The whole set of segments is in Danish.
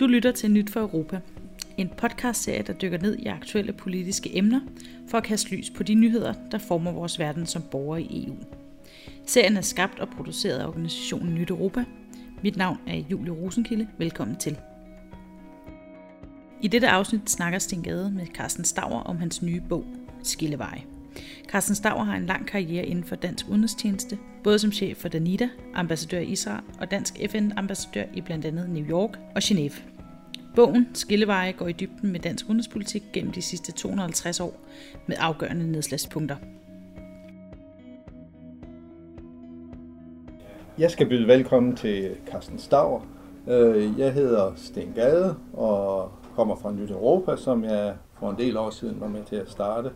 Du lytter til Nyt for Europa, en podcastserie, der dykker ned i aktuelle politiske emner for at kaste lys på de nyheder, der former vores verden som borgere i EU. Serien er skabt og produceret af organisationen Nyt Europa. Mit navn er Julie Rosenkilde. Velkommen til. I dette afsnit snakker Sten Gade med Carsten Stauer om hans nye bog, Skilleveje. Carsten Stauer har en lang karriere inden for dansk udenrigstjeneste, både som chef for Danida, ambassadør i Israel og dansk FN-ambassadør i blandt andet New York og Genève. Bogen Skilleveje går i dybden med dansk udenrigspolitik gennem de sidste 250 år med afgørende nedslagspunkter. Jeg skal byde velkommen til Carsten Stauer. Øh, jeg hedder Sten Gade og kommer fra Nyt Europa, som jeg for en del år siden var med til at starte.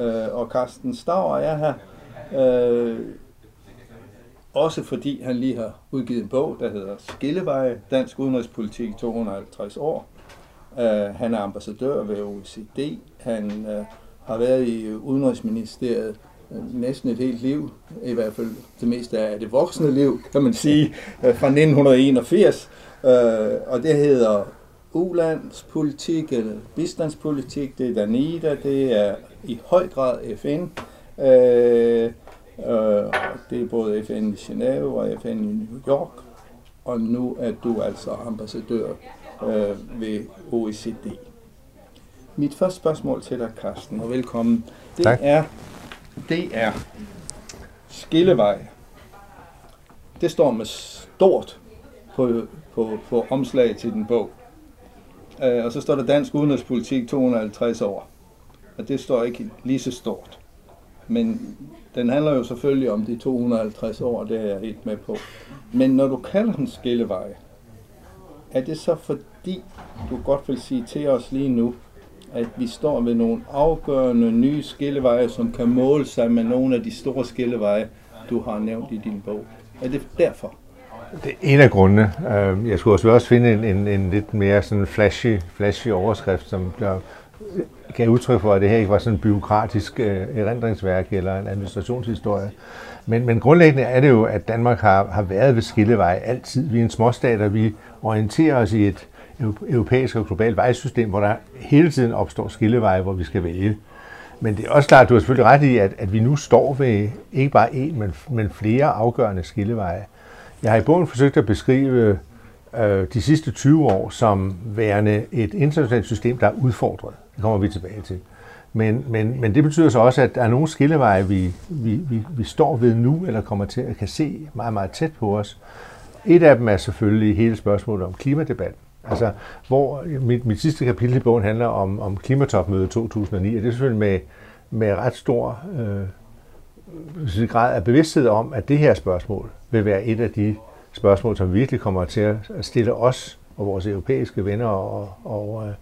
Øh, og Carsten Stauer er her, øh, også fordi han lige har udgivet en bog, der hedder Skilleveje, Dansk Udenrigspolitik 250 år. Øh, Han er ambassadør ved OECD. Han øh, har været i Udenrigsministeriet øh, næsten et helt liv, i hvert fald det meste af det voksne liv, kan man sige, øh, fra 1981. Og det hedder ulandspolitik eller bistandspolitik, det er Danida, det er i høj grad FN. Øh, øh, det er både FN i Genève og FN i New York. Og nu er du altså ambassadør øh, ved OECD. Mit første spørgsmål til dig, Carsten, og velkommen, det tak. er, det er skillevej. Det står med stort på, på, på omslag til din bog. Øh, og så står der dansk udenrigspolitik 250 år at det står ikke lige så stort. Men den handler jo selvfølgelig om de 250 år, det er jeg helt med på. Men når du kalder den skillevej, er det så fordi, du godt vil sige til os lige nu, at vi står ved nogle afgørende nye skilleveje, som kan måle sig med nogle af de store skilleveje, du har nævnt i din bog. Er det derfor? Det er en af grundene. Øh, jeg skulle også finde en, en, en lidt mere sådan flashy, flashy overskrift, som der gav udtryk for, at det her ikke var sådan en byråkratisk øh, erindringsværk eller en administrationshistorie. Men, men grundlæggende er det jo, at Danmark har, har været ved skilleveje altid. Vi er en småstat, og vi orienterer os i et europæisk og globalt vejsystem, hvor der hele tiden opstår skilleveje, hvor vi skal vælge. Men det er også klart, at du har selvfølgelig ret i, at, at vi nu står ved ikke bare én, men, men flere afgørende skilleveje. Jeg har i bogen forsøgt at beskrive øh, de sidste 20 år som værende et internationalt system, der er udfordret. Det kommer vi tilbage til. Men, men, men det betyder så også, at der er nogle skilleveje, vi, vi, vi, vi står ved nu, eller kommer til at kan se meget, meget tæt på os. Et af dem er selvfølgelig hele spørgsmålet om klimadebat. Altså, hvor mit, mit sidste kapitel i bogen handler om, om klimatopmødet 2009, og det er selvfølgelig med, med ret stor øh, grad af bevidsthed om, at det her spørgsmål vil være et af de spørgsmål, som virkelig kommer til at stille os og vores europæiske venner og, og, øh,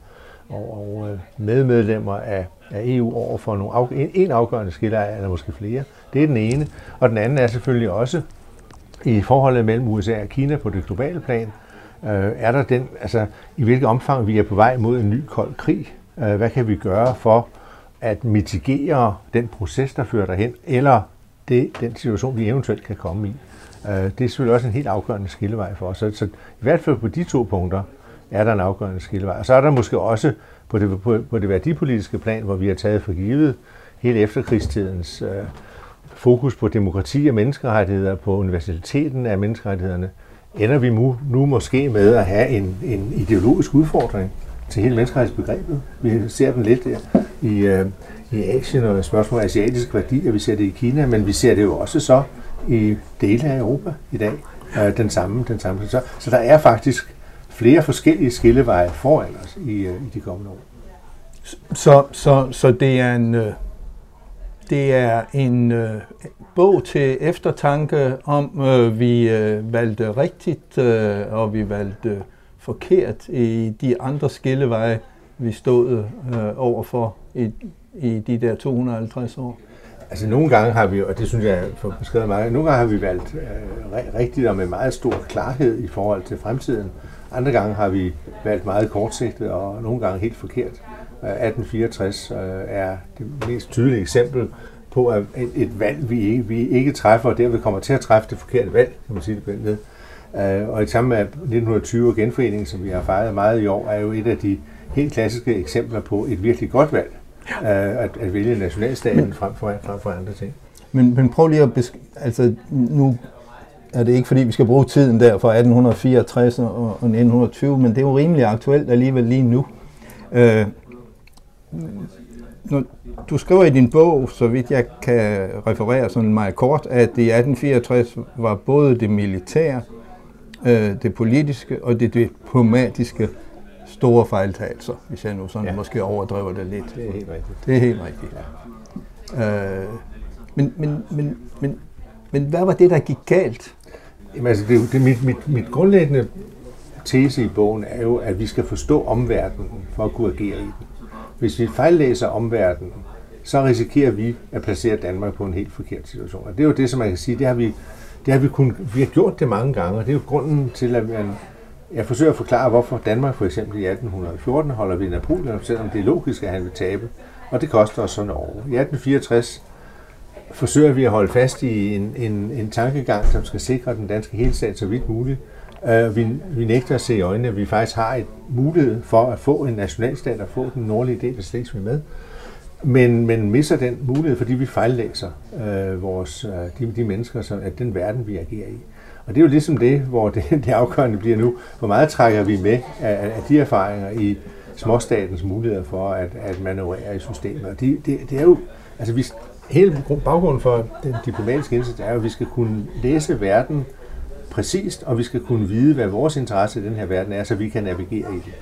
og, og øh, medmedlemmer af, af EU over for nogle af, en, en afgørende skiller, eller måske flere. Det er den ene. Og den anden er selvfølgelig også i forholdet mellem USA og Kina på det globale plan. Øh, er der den, altså i hvilket omfang vi er på vej mod en ny kold krig? Øh, hvad kan vi gøre for at mitigere den proces, der fører derhen, eller det, den situation, vi eventuelt kan komme i? Øh, det er selvfølgelig også en helt afgørende skillevej for os. Så, så i hvert fald på de to punkter er der en afgørende skillevej. Og så er der måske også på det, på, på det værdipolitiske plan, hvor vi har taget for givet hele efterkrigstidens øh, fokus på demokrati og menneskerettigheder, på universaliteten af menneskerettighederne, ender vi nu, nu måske med at have en, en ideologisk udfordring til hele menneskerettighedsbegrebet. Vi ser den lidt der i, øh, i Asien og spørgsmål af asiatiske værdier, vi ser det i Kina, men vi ser det jo også så i dele af Europa i dag. Øh, den samme, den samme. Så, så der er faktisk flere forskellige skilleveje foran os i, øh, i de kommende år. Så, så, så det er en, øh, det er en øh, bog til eftertanke om, øh, vi øh, valgte rigtigt, øh, og vi valgte forkert i de andre skilleveje, vi stod øh, overfor i, i de der 250 år. Altså nogle gange har vi, og det synes jeg for beskrevet meget, nogle gange har vi valgt øh, rigtigt og med meget stor klarhed i forhold til fremtiden. Andre gange har vi valgt meget kortsigtet og nogle gange helt forkert. 1864 øh, er det mest tydelige eksempel på at et, valg, vi ikke, vi ikke træffer, og derved kommer til at træffe det forkerte valg, kan man sige det den Øh, og i sammen med 1920 genforeningen, som vi har fejret meget i år, er jo et af de helt klassiske eksempler på et virkelig godt valg. Øh, at, at vælge nationalstaten frem, for, frem for andre ting. Men, men prøv lige at besk- altså nu er det ikke fordi, vi skal bruge tiden der fra 1864 og 1920, men det er jo rimelig aktuelt alligevel lige nu. Øh, når du skriver i din bog, så vidt jeg kan referere sådan meget kort, at i 1864 var både det militære, øh, det politiske og det diplomatiske store fejltagelser, hvis jeg nu sådan ja. måske overdriver det lidt. Det er helt rigtigt. Det er helt rigtigt. Ja. Øh, men, men, men, men, men hvad var det, der gik galt? Jamen, altså, det, det, mit, mit, mit grundlæggende tese i bogen er jo, at vi skal forstå omverdenen for at kunne agere i den. Hvis vi fejllæser omverdenen, så risikerer vi at placere Danmark på en helt forkert situation. Og det er jo det, som man kan sige, det har vi, det har vi, kun, vi har gjort det mange gange, og det er jo grunden til, at man, jeg forsøger at forklare, hvorfor Danmark for eksempel i 1814 holder vi Napoleon, selvom det er logisk, at han vil tabe. Og det koster os så Norge. I 1864 forsøger vi at holde fast i en, en, en tankegang, som skal sikre den danske helstat så vidt muligt. Uh, vi, vi nægter at se i øjnene, at vi faktisk har et mulighed for at få en nationalstat og få den nordlige del af Slesvig med. Men, men misser den mulighed, fordi vi fejllæser uh, vores, uh, de, de mennesker, som, at den verden, vi agerer i. Og det er jo ligesom det, hvor det, det afgørende bliver nu. Hvor meget trækker vi med af, af de erfaringer i småstatens muligheder for at, at manøvrere i systemet. Og de, det, det er jo, altså vi, hele baggrunden for den diplomatiske indsats er, at vi skal kunne læse verden præcist, og vi skal kunne vide, hvad vores interesse i den her verden er, så vi kan navigere i det.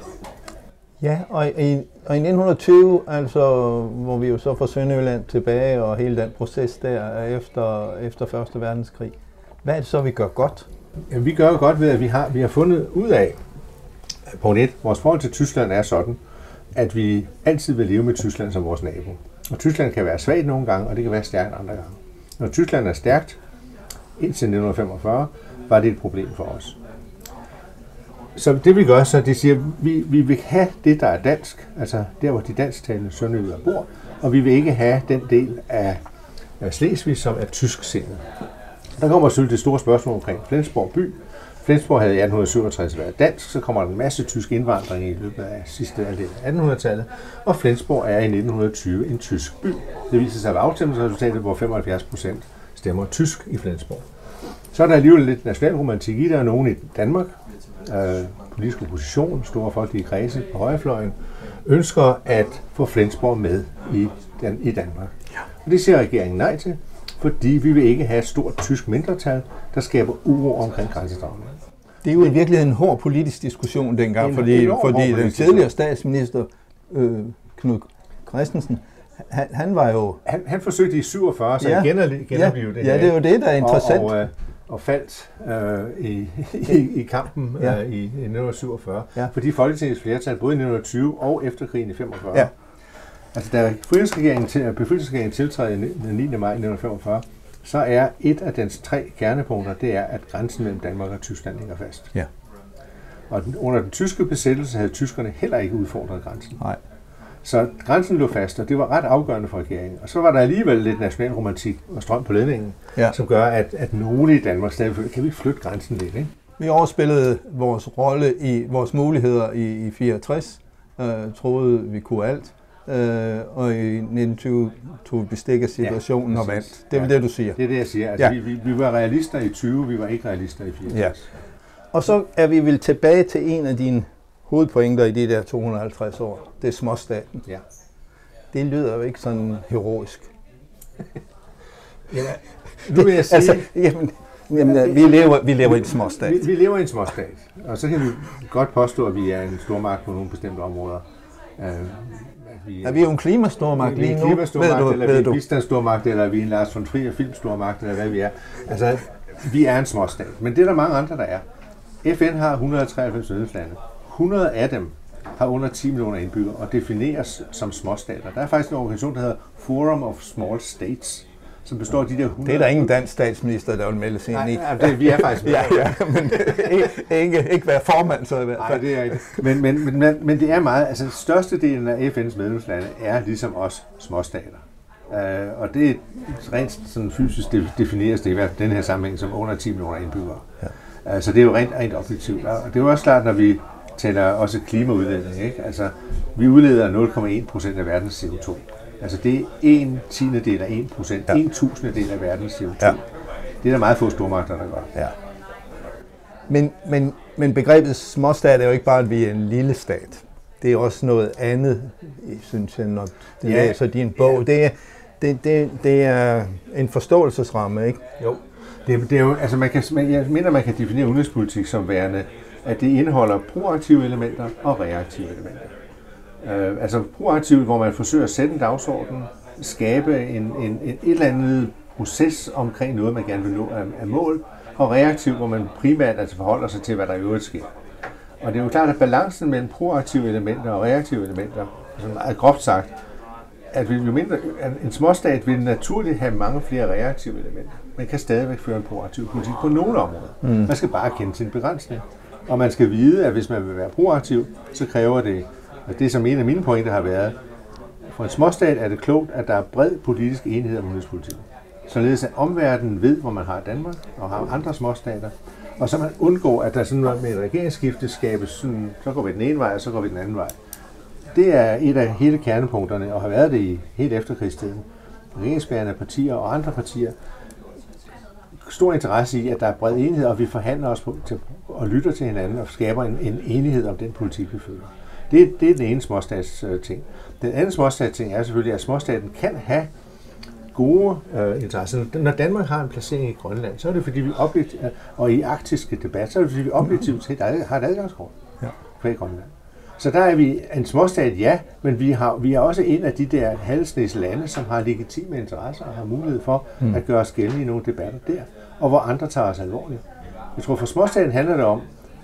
Ja, og i, og i 1920, altså, hvor vi jo så får Sønderjylland tilbage, og hele den proces der efter, efter Første Verdenskrig, hvad er det så, vi gør godt? Ja, vi gør godt ved, at vi har, vi har fundet ud af, på net, vores forhold til Tyskland er sådan, at vi altid vil leve med Tyskland som vores nabo. Og Tyskland kan være svagt nogle gange, og det kan være stærkt andre gange. Når Tyskland er stærkt, indtil 1945, var det et problem for os. Så det vi gør, så det siger, vi, vi vil have det, der er dansk, altså der, hvor de dansktalende sønderjyder bor, og vi vil ikke have den del af, af Slesvig, som er tysk sindet. Der kommer selvfølgelig det store spørgsmål omkring Flensborg by, Flensborg havde i 1867 været dansk, så kommer der en masse tysk indvandring i løbet af sidste halvdel af 1800-tallet, og Flensborg er i 1920 en tysk by. Det viser sig ved afstemningsresultatet, hvor 75 procent stemmer tysk i Flensborg. Så er der alligevel lidt nationalromantik i, der er nogen i Danmark, øh, politisk opposition, store folkelige kredse på højrefløjen, ønsker at få Flensborg med i, den, i Danmark. Og det siger regeringen nej til, fordi vi vil ikke have et stort tysk mindretal, der skaber uro omkring grænsedragningen. Det er jo i virkeligheden en hård politisk diskussion dengang, en, fordi, fordi den tidligere statsminister øh, Knud Christensen, han, han var jo... Han, han forsøgte i 47, så ja, igen ja, det her. Ja, det er jo det, der er interessant. Og, og, øh, og faldt øh, i, i, i kampen ja. øh, i, i 1947, ja. fordi Folketingets flertal, både i 1920 og efter krigen i 45, ja. altså da befrielsesregeringen tiltræder den 9. maj 1945, så er et af dens tre kernepunkter, det er, at grænsen mellem Danmark og Tyskland ligger fast. Ja. Og under den tyske besættelse havde tyskerne heller ikke udfordret grænsen. Nej. Så grænsen lå fast, og det var ret afgørende for regeringen. Og så var der alligevel lidt nationalromantik og strøm på ledningen, ja. som gør, at, at nogle i Danmark stadig kan vi flytte grænsen lidt, ikke? Vi overspillede vores rolle i vores muligheder i, i 64, øh, troede vi kunne alt. Øh, og i 1920 tog vi bestik af situationen ja, og vandt. Det er ja, det, du siger. Det er det, jeg siger. Altså, ja. vi, vi, var realister i 20, vi var ikke realister i 64. Ja. Og så er vi vel tilbage til en af dine hovedpointer i de der 250 år. Det er småstaten. Ja. Det lyder jo ikke sådan heroisk. ja, nu vil jeg sige... altså, jamen, jamen, vi, lever, vi lever i en småstat. Vi, vi lever i en småstat. Og så kan vi godt påstå, at vi er en stormagt på nogle bestemte områder. Vi, er vi jo en klimastormagt lige nu? Vi en klimastormagt, ved du, eller ved vi er en bistandsstormagt, eller vi er en Lars von Trier filmstormagt, eller hvad vi er. Altså, vi er en småstat. Men det er der mange andre, der er. FN har 193 medlemslande. 100 af dem har under 10 millioner indbyggere og defineres som småstater. Der er faktisk en organisation, der hedder Forum of Small States, som består af de der 100... Det er der ingen dansk statsminister, der vil melde sig ind i. Nej, det, vi er faktisk ja, ja, men ikke, ikke, ikke være formand så i hvert fald. Nej, det er ikke. Men, men, men, men, men det er meget... Altså, størstedelen af FN's medlemslande er ligesom os småstater. Øh, og det er rent sådan fysisk defineres det i hvert den her sammenhæng som under 10 millioner indbyggere. Ja. Øh, så det er jo rent, rent objektivt. Og det er jo også klart, når vi taler også klimaudledning. Ikke? Altså, vi udleder 0,1 procent af verdens CO2. Altså det er en tiende del af 1 procent, ja. en tusinde del af verdens CO2. Ja. Det er der meget få stormagter, der gør. Ja. Men, men, men begrebet småstat er jo ikke bare, at vi er en lille stat. Det er også noget andet, synes jeg, når du ja. læser din bog. Ja. Det, er, det, det, det er en forståelsesramme, ikke? Jo. Det, det er jo, altså man kan, jeg mener, man kan definere udenrigspolitik som værende, at det indeholder proaktive elementer og reaktive elementer. Øh, altså proaktivt, hvor man forsøger at sætte en dagsorden, skabe en, en, en, et eller andet proces omkring noget, man gerne vil nå af, af mål, og reaktivt, hvor man primært altså forholder sig til, hvad der i øvrigt sker. Og det er jo klart, at balancen mellem proaktive elementer og reaktive elementer, altså meget groft sagt, at vi jo mindre, en småstat vil naturligt have mange flere reaktive elementer. Man kan stadigvæk føre en proaktiv politik på nogle områder. Mm. Man skal bare kende sin begrænsning. Og man skal vide, at hvis man vil være proaktiv, så kræver det, og det som en af mine pointer har været, for en småstat er det klogt, at der er bred politisk enighed om udenrigspolitik. Således at omverdenen ved, hvor man har Danmark og har andre småstater, og så man undgår, at der sådan med et regeringsskifte skabes sådan, så går vi den ene vej, og så går vi den anden vej. Det er et af hele kernepunkterne, og har været det i helt efterkrigstiden. Regeringsbærende partier og andre partier stor interesse i, at der er bred enighed, og vi forhandler os på, til, og lytter til hinanden og skaber en, en enighed om den politik, vi fører. Det, det er den ene småstats ting. Den anden småstats ting er selvfølgelig, at småstaten kan have gode øh, interesser. Når Danmark har en placering i Grønland, så er det fordi vi objektivt, og i arktiske debat, så er det fordi vi objektivt set har et adgangskort ja. i Grønland. Så der er vi en småstat, ja, men vi, har, vi er også en af de der halvsnæs lande, som har legitime interesser og har mulighed for mm. at gøre os gældende i nogle debatter der, og hvor andre tager os alvorligt. Jeg tror, for småstaten handler det om,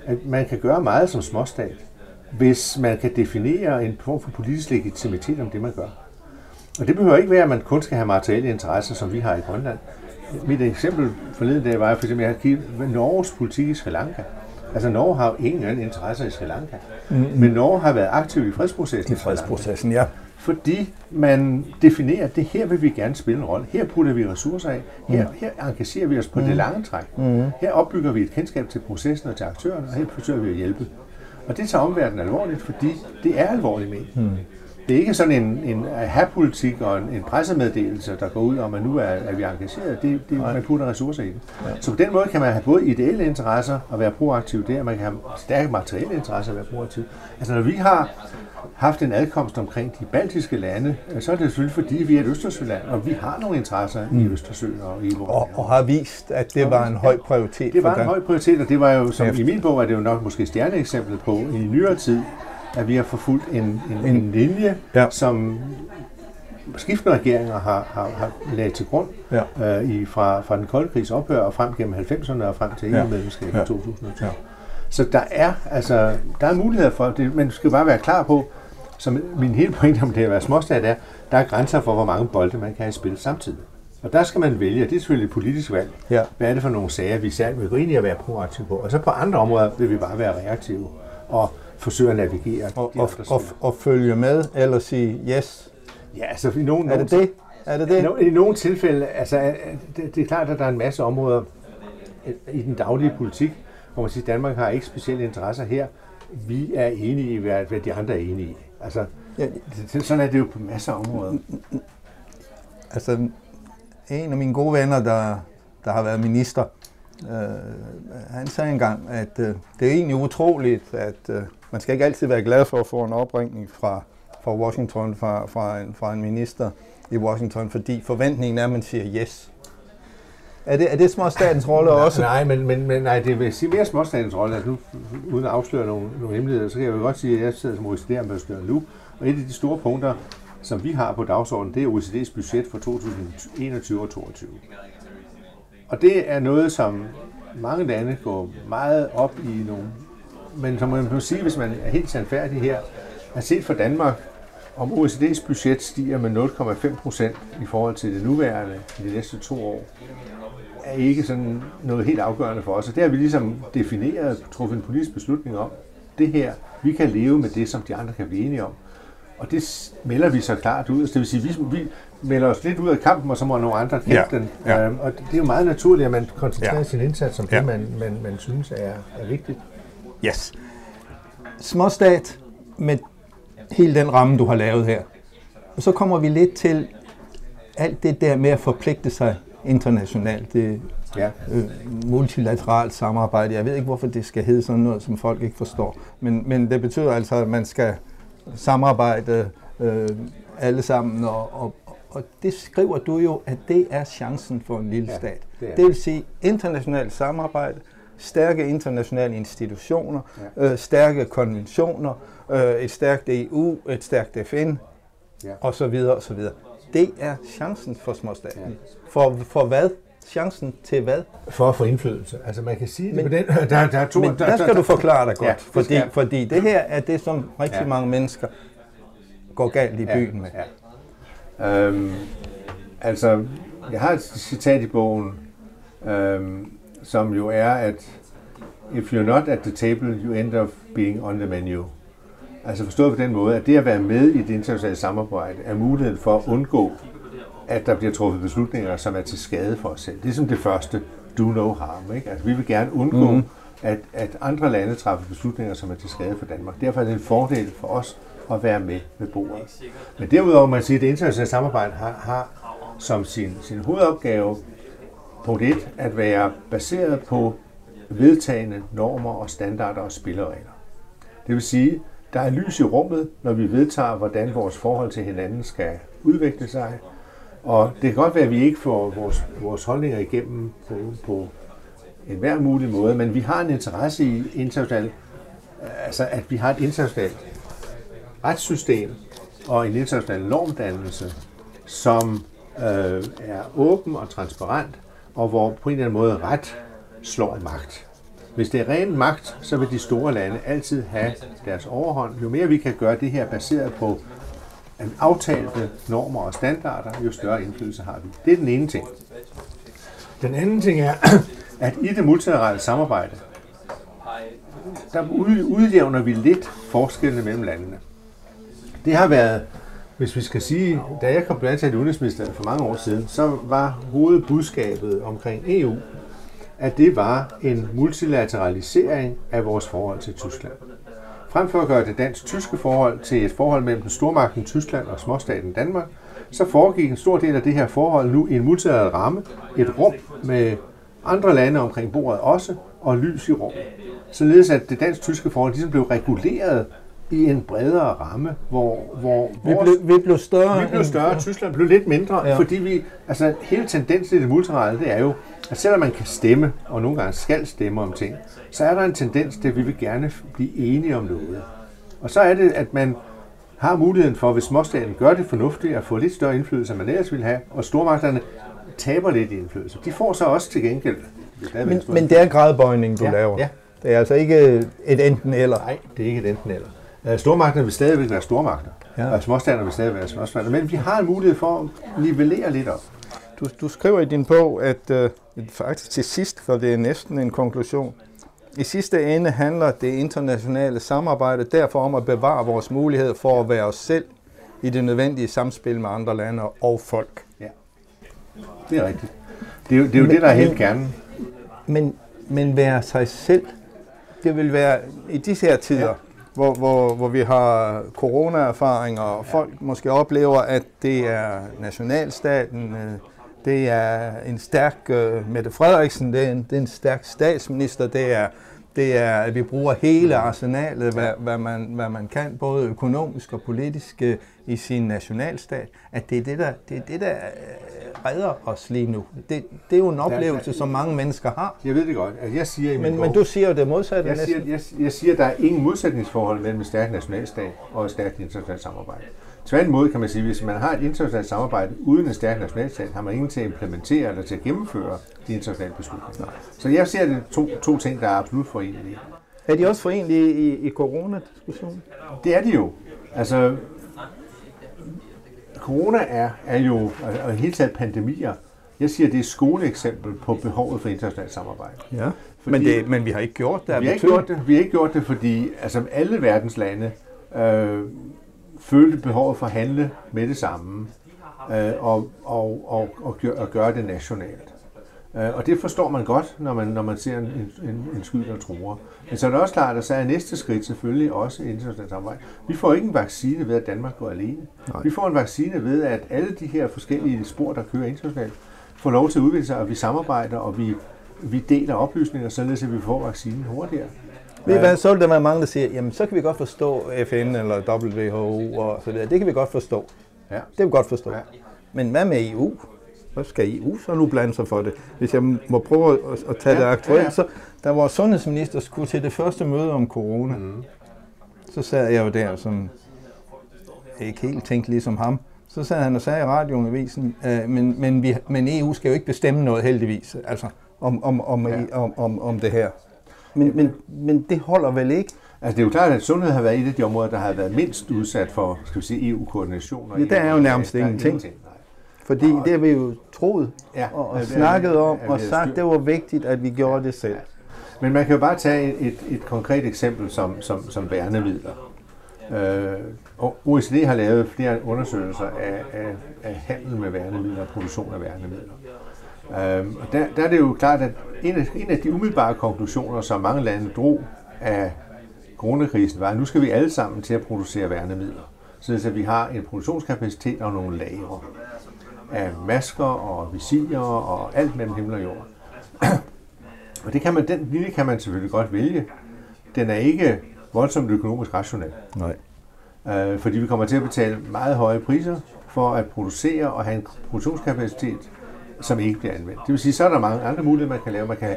at man kan gøre meget som småstat, hvis man kan definere en form for politisk legitimitet om det, man gør. Og det behøver ikke være, at man kun skal have materielle interesser, som vi har i Grønland. Mit eksempel forleden dag var for eksempel, at jeg har kigget Norges politik i Sri Lanka. Altså Norge har jo ingen anden interesse i Sri Lanka. Mm, hmm Men Norge har været aktiv i fredsprocessen. I fredsprocessen, ja. Fordi man definerer, at det her vil vi gerne spille en rolle. Her putter vi ressourcer af. Her, mm. her engagerer vi os på mm. det lange træk. Mm. Her opbygger vi et kendskab til processen og til aktørerne, og her forsøger vi at hjælpe. Og det tager omverdenen alvorligt, fordi det er alvorligt med. Hmm det er ikke sådan en, en have-politik og en, en pressemeddelelse, der går ud om, at nu er, er vi engageret. Det, det, man putter ressourcer i det. Ja. Så på den måde kan man have både ideelle interesser og være proaktiv der, man kan have stærke materielle interesser og være proaktiv. Altså når vi har haft en adkomst omkring de baltiske lande, så er det selvfølgelig fordi, vi er et Østersøland, og vi har nogle interesser mm. i Østersøen og i vores og, og har vist, at det var en høj prioritet. Det var en høj prioritet, og det var jo, som i min bog, er det jo nok måske stjerneeksemplet på i nyere tid, at vi har forfulgt en, en, en, linje, ja. som skiftende regeringer har, har, har lagt til grund ja. øh, i, fra, fra den kolde krigs ophør og frem gennem 90'erne og frem til EU-medlemskabet ja. i 2020. Ja. Så der er, altså, der er muligheder for det, men du skal bare være klar på, som min hele pointe om det at være småstat er, der er grænser for, hvor mange bolde man kan have i spil samtidig. Og der skal man vælge, det er selvfølgelig et politisk valg. Ja. Hvad er det for nogle sager, vi særligt vil gå ind i at være proaktive på? Og så på andre områder vil vi bare være reaktive. Og forsøger at navigere. Og, og, og, og følge med, eller sige yes? Ja, altså i nogle... Er det det? Er det det? I nogle tilfælde, altså det, det er klart, at der er en masse områder i den daglige politik, hvor man siger, at Danmark har ikke specielle interesser her. Vi er enige i, hvad, hvad de andre er enige i. Altså, ja. det, sådan er det jo på masser af områder. Altså, en af mine gode venner, der, der har været minister, øh, han sagde engang, at øh, det er egentlig utroligt, at øh, man skal ikke altid være glad for at få en opringning fra, fra Washington, fra, fra, en, fra en minister i Washington, fordi forventningen er, at man siger yes. Er det, er det småstatens rolle også? Nej, men, men, men nej, det vil sige mere småstatens rolle. Altså nu, uden at afsløre nogle, nogle hemmeligheder, så kan jeg jo godt sige, at jeg sidder som OECD-ambassadør nu, og et af de store punkter, som vi har på dagsordenen, det er OECD's budget for 2021 og 2022. Og det er noget, som mange lande går meget op i nu. men som man må sige, hvis man er helt sandfærdig her, at set for Danmark, om OECD's budget stiger med 0,5 procent i forhold til det nuværende i de næste to år, er ikke sådan noget helt afgørende for os. Og det har vi ligesom defineret, truffet en politisk beslutning om. Det her, vi kan leve med det, som de andre kan blive enige om. Og det melder vi så klart ud. Så det vil sige, vi, vi melder os lidt ud af kampen, og så må nogle andre kæmpe ja. den. Ja. Øhm, og det er jo meget naturligt, at man koncentrerer ja. sin indsats om ja. det, man, man, man synes er, er vigtigt. Yes. Småstat med hele den ramme, du har lavet her. Og så kommer vi lidt til alt det der med at forpligte sig internationalt. Det ja. øh, multilateralt samarbejde. Jeg ved ikke, hvorfor det skal hedde sådan noget, som folk ikke forstår. Men, men det betyder altså, at man skal samarbejde øh, alle sammen, og, og, og det skriver du jo, at det er chancen for en lille ja, stat. Det, det vil sige internationalt samarbejde, stærke internationale institutioner, ja. øh, stærke konventioner, øh, et stærkt EU, et stærkt FN, ja. og så videre, og så videre. Det er chancen for småstaten. Ja. For, for hvad? Chancen til hvad? For at få indflydelse. Altså man kan sige men, det på den. Der, der, er to, men der, der skal der, du forklare dig godt, ja, fordi, fordi det her er det, som rigtig ja. mange mennesker går galt i byen ja, med. Ja. Øhm, altså, jeg har et citat i bogen, øhm, som jo er, at if you're not at the table, you end up being on the menu. Altså forstået på den måde, at det at være med i det internationale samarbejde er muligheden for at undgå, at der bliver truffet beslutninger, som er til skade for os selv. Det er som det første, do no harm. Ikke? Altså, vi vil gerne undgå, mm. at, at andre lande træffer beslutninger, som er til skade for Danmark. Derfor er det en fordel for os at være med ved bordet. Men derudover man siger, at det internationale samarbejde har, har som sin, sin hovedopgave, punkt 1, at være baseret på vedtagende normer og standarder og spilleregler. Det vil sige, der er lys i rummet, når vi vedtager, hvordan vores forhold til hinanden skal udvikle sig. Og det kan godt være, at vi ikke får vores, vores holdninger igennem på, på en hver mulig måde, men vi har en interesse i international, altså at vi har et internationalt retssystem og en international normdannelse, som øh, er åben og transparent, og hvor på en eller anden måde ret slår magt. Hvis det er ren magt, så vil de store lande altid have deres overhånd. Jo mere vi kan gøre det her baseret på en aftalte normer og standarder, jo større indflydelse har vi. Det er den ene ting. Den anden ting er, at i det multilaterale samarbejde, der udjævner vi lidt forskellene mellem landene. Det har været, hvis vi skal sige, da jeg kom til udenrigsminister for mange år siden, så var hovedbudskabet omkring EU at det var en multilateralisering af vores forhold til Tyskland. Frem for at gøre det dansk-tyske forhold til et forhold mellem den stormagten Tyskland og småstaten Danmark, så foregik en stor del af det her forhold nu i en multilateral ramme, et rum med andre lande omkring bordet også, og lys i rummet. Således at det dansk-tyske forhold ligesom blev reguleret i en bredere ramme, hvor, hvor vi, vores, blev, vi blev større. Vi blev større, end, Tyskland blev lidt mindre, ja. fordi vi, altså hele tendensen i det multilaterale, det er jo, at selvom man kan stemme, og nogle gange skal stemme om ting, så er der en tendens til, at vi vil gerne blive enige om noget. Og så er det, at man har muligheden for, hvis småstaten gør det fornuftigt, at få lidt større indflydelse, end man ellers vil have, og stormagterne taber lidt indflydelse. De får så også til gengæld. Men, men det er gradbøjning, du ja, laver. Ja. Det er altså ikke et enten eller. Nej, det er ikke et enten eller. Øh, stormagterne vil stadigvæk være stormagter, ja. og småstaterne vil stadig være småstater, men vi har en mulighed for at nivellere lidt op. Du, du skriver i din bog, at øh, faktisk til sidst, for det er næsten en konklusion, i sidste ende handler det internationale samarbejde derfor om at bevare vores mulighed for at være os selv i det nødvendige samspil med andre lande og folk. Ja, det er rigtigt. Det er jo det, er jo men, det der er helt kernen. Men, men være sig selv, det vil være i disse her tider, ja hvor, hvor, hvor vi har corona-erfaringer, og folk måske oplever, at det er nationalstaten, øh, det er en stærk uh, Mette Frederiksen, det er en, det er en stærk statsminister, det er, det er, at vi bruger hele arsenalet, hvad, hvad, man, hvad man kan, både økonomisk og politisk uh, i sin nationalstat, at det er det, der, det er det, der redder os lige nu. Det, det er jo en oplevelse, som mange mennesker har. Jeg ved det godt. Altså, jeg siger i men, bog, men du siger jo det modsatte jeg næsten. Siger, jeg, jeg siger, at der er ingen modsætningsforhold mellem en stærk nationalstat og et stærkt internationalt samarbejde. Tværtimod kan man sige, at hvis man har et internationalt samarbejde uden en stærk nationalstat, har man ingen til at implementere eller til at gennemføre de internationale beslutninger. Nej. Så jeg ser det to, to ting, der er absolut forenlige. Er de også forenlige i, i coronadiskussionen? Det er de jo. Altså, corona er, er jo, og hele taget pandemier, jeg siger, det er et skoleeksempel på behovet for internationalt samarbejde. Ja, fordi, men, det, men vi har ikke gjort det. Vi har ikke gjort det, vi har ikke gjort det, fordi altså, alle verdens lande øh, følte behovet for at handle med det samme øh, og, og, og, og, gøre, og gøre det nationalt. Øh, og det forstår man godt, når man, når man ser en, en, en sky, der truer. Men så er det også klart, at så er næste skridt selvfølgelig også internationalt samarbejde. Vi får ikke en vaccine ved, at Danmark går alene. Nej. Vi får en vaccine ved, at alle de her forskellige spor, der kører internationalt, får lov til at udvikle sig, og vi samarbejder, og vi, vi deler oplysninger, således at vi får vaccinen hurtigere. Ved I hvad, så vil der være mange, der siger, jamen så kan vi godt forstå FN eller WHO og så videre. Det kan vi godt forstå. Ja. Det kan vi godt forstå. Ja. Men hvad med EU? Hvad skal EU så nu blande sig for det? Hvis jeg må prøve at, at tage ja, det aktuelt, ja, ja. så da vores sundhedsminister skulle til det første møde om corona, mm. så sad jeg jo der, som ikke helt tænkte ligesom ham. Så sad han og sagde i radioen i avisen, øh, men, men, vi, men EU skal jo ikke bestemme noget heldigvis, altså om, om, om, ja. om, om, om det her. Men, men, men det holder vel ikke? Altså det er jo klart, at sundhed har været et af de områder, der har været mindst udsat for skal vi sige, EU-koordination. Ja, der er jo nærmest ingenting. ingenting. Fordi og, det har vi jo troet ja, og, og snakket om og sagt, det var vigtigt, at vi gjorde det selv. Men man kan jo bare tage et, et, et konkret eksempel som, som, som værnemidler. Øh, OECD har lavet flere undersøgelser af, af, af handel med værnemidler og produktion af værnemidler. Øh, og der, der er det jo klart, at en af, en af de umiddelbare konklusioner, som mange lande drog af coronakrisen, var, at nu skal vi alle sammen til at producere værnemidler. Så vi har en produktionskapacitet og nogle lagre af masker og visirer og alt mellem himmel og jord. og det kan man, den linje kan man selvfølgelig godt vælge. Den er ikke voldsomt økonomisk rationel. Nej. Øh, fordi vi kommer til at betale meget høje priser for at producere og have en produktionskapacitet, som ikke bliver anvendt. Det vil sige, så er der mange andre muligheder, man kan lave. Man kan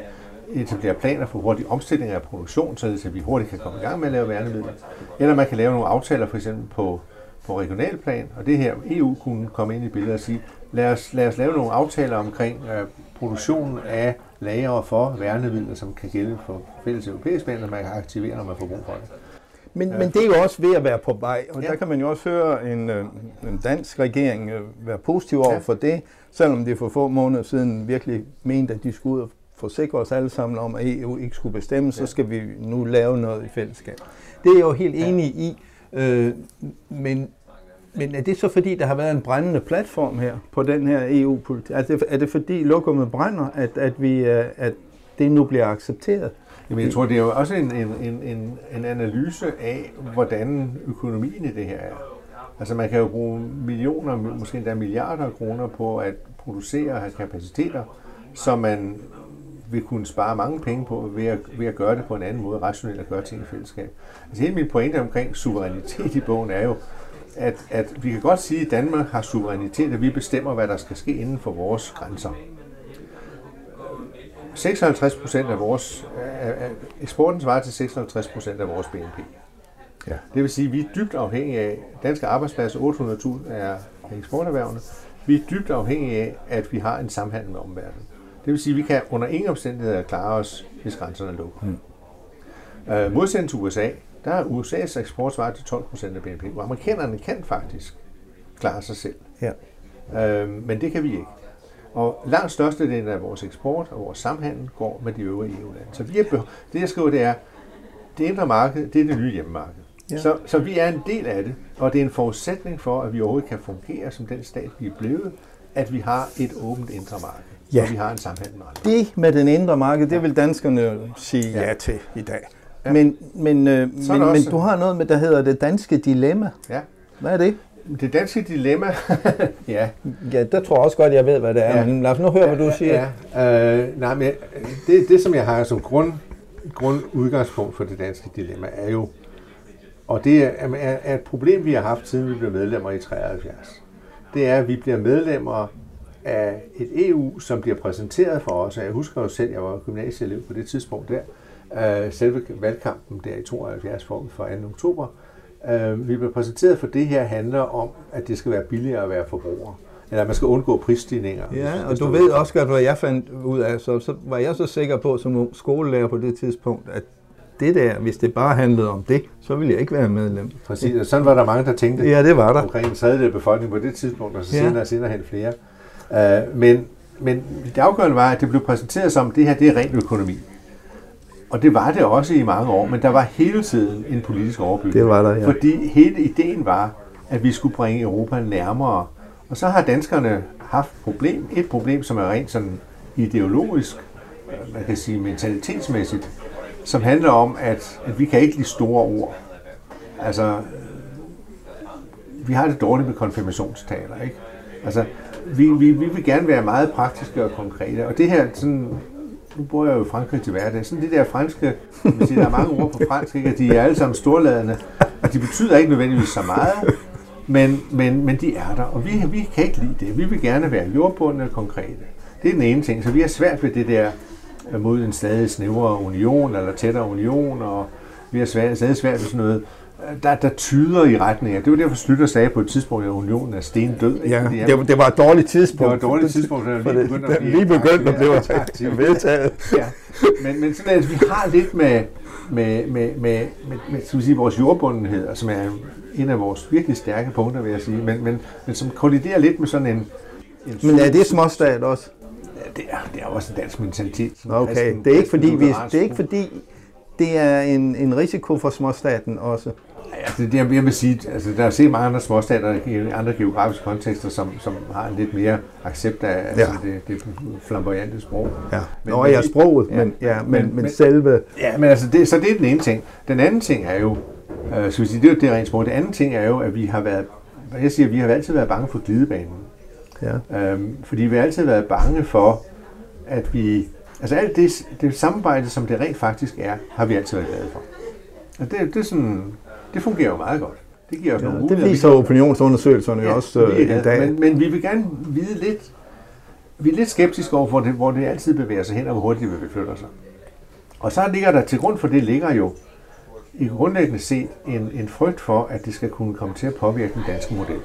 etablere planer for hurtig omstilling af produktion, så vi hurtigt kan komme i gang med at lave værnemidler. Eller man kan lave nogle aftaler for eksempel på, på regional plan, og det her EU kunne komme ind i billedet og sige, lad os, lad os lave nogle aftaler omkring øh, produktionen af lager for værnemidler, som kan gælde for fælles europæisk plan, og man kan aktivere, når man får brug for det. Men, ja. men det er jo også ved at være på vej, og ja. der kan man jo også høre en, øh, en dansk regering øh, være positiv over ja. for det, selvom de for få måneder siden virkelig mente, at de skulle ud og forsikre os alle sammen om, at EU ikke skulle bestemme, ja. så skal vi nu lave noget i fællesskab. Det er jeg jo helt enig i, øh, men men er det så fordi, der har været en brændende platform her på den her EU-politik? Er det, er det fordi lokummet brænder, at, at, vi, øh, at det nu bliver accepteret? Jamen, jeg tror, det er jo også en, en, en, en analyse af, hvordan økonomien i det her er. Altså man kan jo bruge millioner, måske endda milliarder af kroner på at producere og have kapaciteter, som man vil kunne spare mange penge på ved at, ved at gøre det på en anden måde, rationelt at gøre ting i fællesskab. Altså hele min pointe omkring suverænitet i bogen er jo, at, at vi kan godt sige, at Danmark har suverænitet, og vi bestemmer, hvad der skal ske inden for vores grænser. 56 procent af vores, af, eksporten svarer til 56 procent af vores BNP. Ja. Det vil sige, at vi er dybt afhængige af, danske arbejdspladser, 800.000 er eksporterhvervende, vi er dybt afhængige af, at vi har en samhandel med omverdenen. Det vil sige, at vi kan under ingen omstændigheder klare os, hvis grænserne lukker. Mm. Uh, modsat til USA, der er USA's eksport svaret til 12 procent af BNP, og amerikanerne kan faktisk klare sig selv. Ja. Øh, men det kan vi ikke. Og langt størstedelen af vores eksport og vores samhandel går med de øvrige EU-lande. Så vi er det jeg skriver, det er, det indre marked, det er det nye hjemmemarked. Ja. Så, så vi er en del af det, og det er en forudsætning for, at vi overhovedet kan fungere som den stat, vi er blevet, at vi har et åbent indre marked. Ja. Og vi har en samhandel med andre. Det med den indre marked, det vil danskerne sige ja, ja til i dag. Ja. Men, men, øh, men, men du har noget med, der hedder det danske dilemma. Ja. Hvad er det? Det danske dilemma, ja. Ja, der tror jeg også godt, jeg ved, hvad det er. Ja. Men lad os nu høre, hvad du siger. Ja. Øh, nej, men det, det, som jeg har som grund, grundudgangspunkt for det danske dilemma, er jo, og det er, er, er et problem, vi har haft, siden vi blev medlemmer i 73. Det er, at vi bliver medlemmer af et EU, som bliver præsenteret for os. Jeg husker jo selv, jeg var gymnasieelev på det tidspunkt der, øh, selve valgkampen der i 72 forud for 2. oktober. Øh, vi blev præsenteret for, det her handler om, at det skal være billigere at være forbruger. Eller man skal undgå prisstigninger. Ja, og du ved også godt, hvad jeg fandt ud af. Så, så var jeg så sikker på som skolelærer på det tidspunkt, at det der, hvis det bare handlede om det, så ville jeg ikke være medlem. Præcis, og sådan var der mange, der tænkte. Ja, det var der. Omkring en tredjedel af befolkningen på det tidspunkt, og så senere og senere hen flere. Uh, men, men det afgørende var, at det blev præsenteret som, at det her det er ren økonomi. Og det var det også i mange år, men der var hele tiden en politisk overbygning. Det var der, ja. Fordi hele ideen var, at vi skulle bringe Europa nærmere. Og så har danskerne haft problem. Et problem, som er rent sådan ideologisk, man kan sige mentalitetsmæssigt, som handler om, at, at vi kan ikke lide store ord. Altså, vi har det dårligt med konfirmationstaler, ikke? Altså, vi, vi, vi vil gerne være meget praktiske og konkrete, og det her, sådan, nu bor jeg jo i Frankrig til hverdag, sådan det der franske, man siger, der er mange ord på fransk, ikke? de er alle sammen storladende, og de betyder ikke nødvendigvis så meget, men, men, men de er der, og vi, vi kan ikke lide det. Vi vil gerne være jordbundne og konkrete. Det er den ene ting, så vi har svært ved det der øh, mod en stadig snævrere union, eller tættere union, og vi har svært, stadig svært ved sådan noget der, der tyder i retning af. Det var derfor Slytter sagde på et tidspunkt, at unionen er stendød. Ja, det, var, det var et dårligt tidspunkt. Det var et dårligt tidspunkt, da vi begyndte at blive, begyndte at blive vedtaget. Ja. Men, men sådan at vi har lidt med, med, med, med, med, med skal vi sige, vores jordbundenhed, som er en af vores virkelig stærke punkter, vil jeg sige, men, men, men som kolliderer lidt med sådan en... en men er det småstat også? Ja, det er, det er også en dansk mentalitet. Okay, det er ikke fordi, vi, det er ikke fordi, det er en, en risiko for småstaten også. Altså, det, jeg vil sige, altså, der er set mange andre småstater i andre geografiske kontekster, som, som har en lidt mere accept af altså, ja. det, det flamboyante sprog. Ja. Men, Nå, ja, sproget, ja, men, ja, men, men, men, selve... Ja, men altså, det, så det er den ene ting. Den anden ting er jo, øh, skal vi sige, det er det rent sprog. Den anden ting er jo, at vi har været, jeg siger, vi har altid været bange for glidebanen. Ja. Øhm, fordi vi har altid været bange for, at vi, altså alt det, det samarbejde, som det rent faktisk er, har vi altid været glade for. Og det, det er sådan, det fungerer jo meget godt. Det giver os ja, nogle Det viser opinionsundersøgelserne ja, også øh, i dag. Men, men vi vil gerne vide lidt, vi er lidt skeptiske over, hvor det, hvor det altid bevæger sig hen, og hvor hurtigt det flytter sig. Og så ligger der til grund for det, ligger jo i grundlæggende set en, en frygt for, at det skal kunne komme til at påvirke den danske model.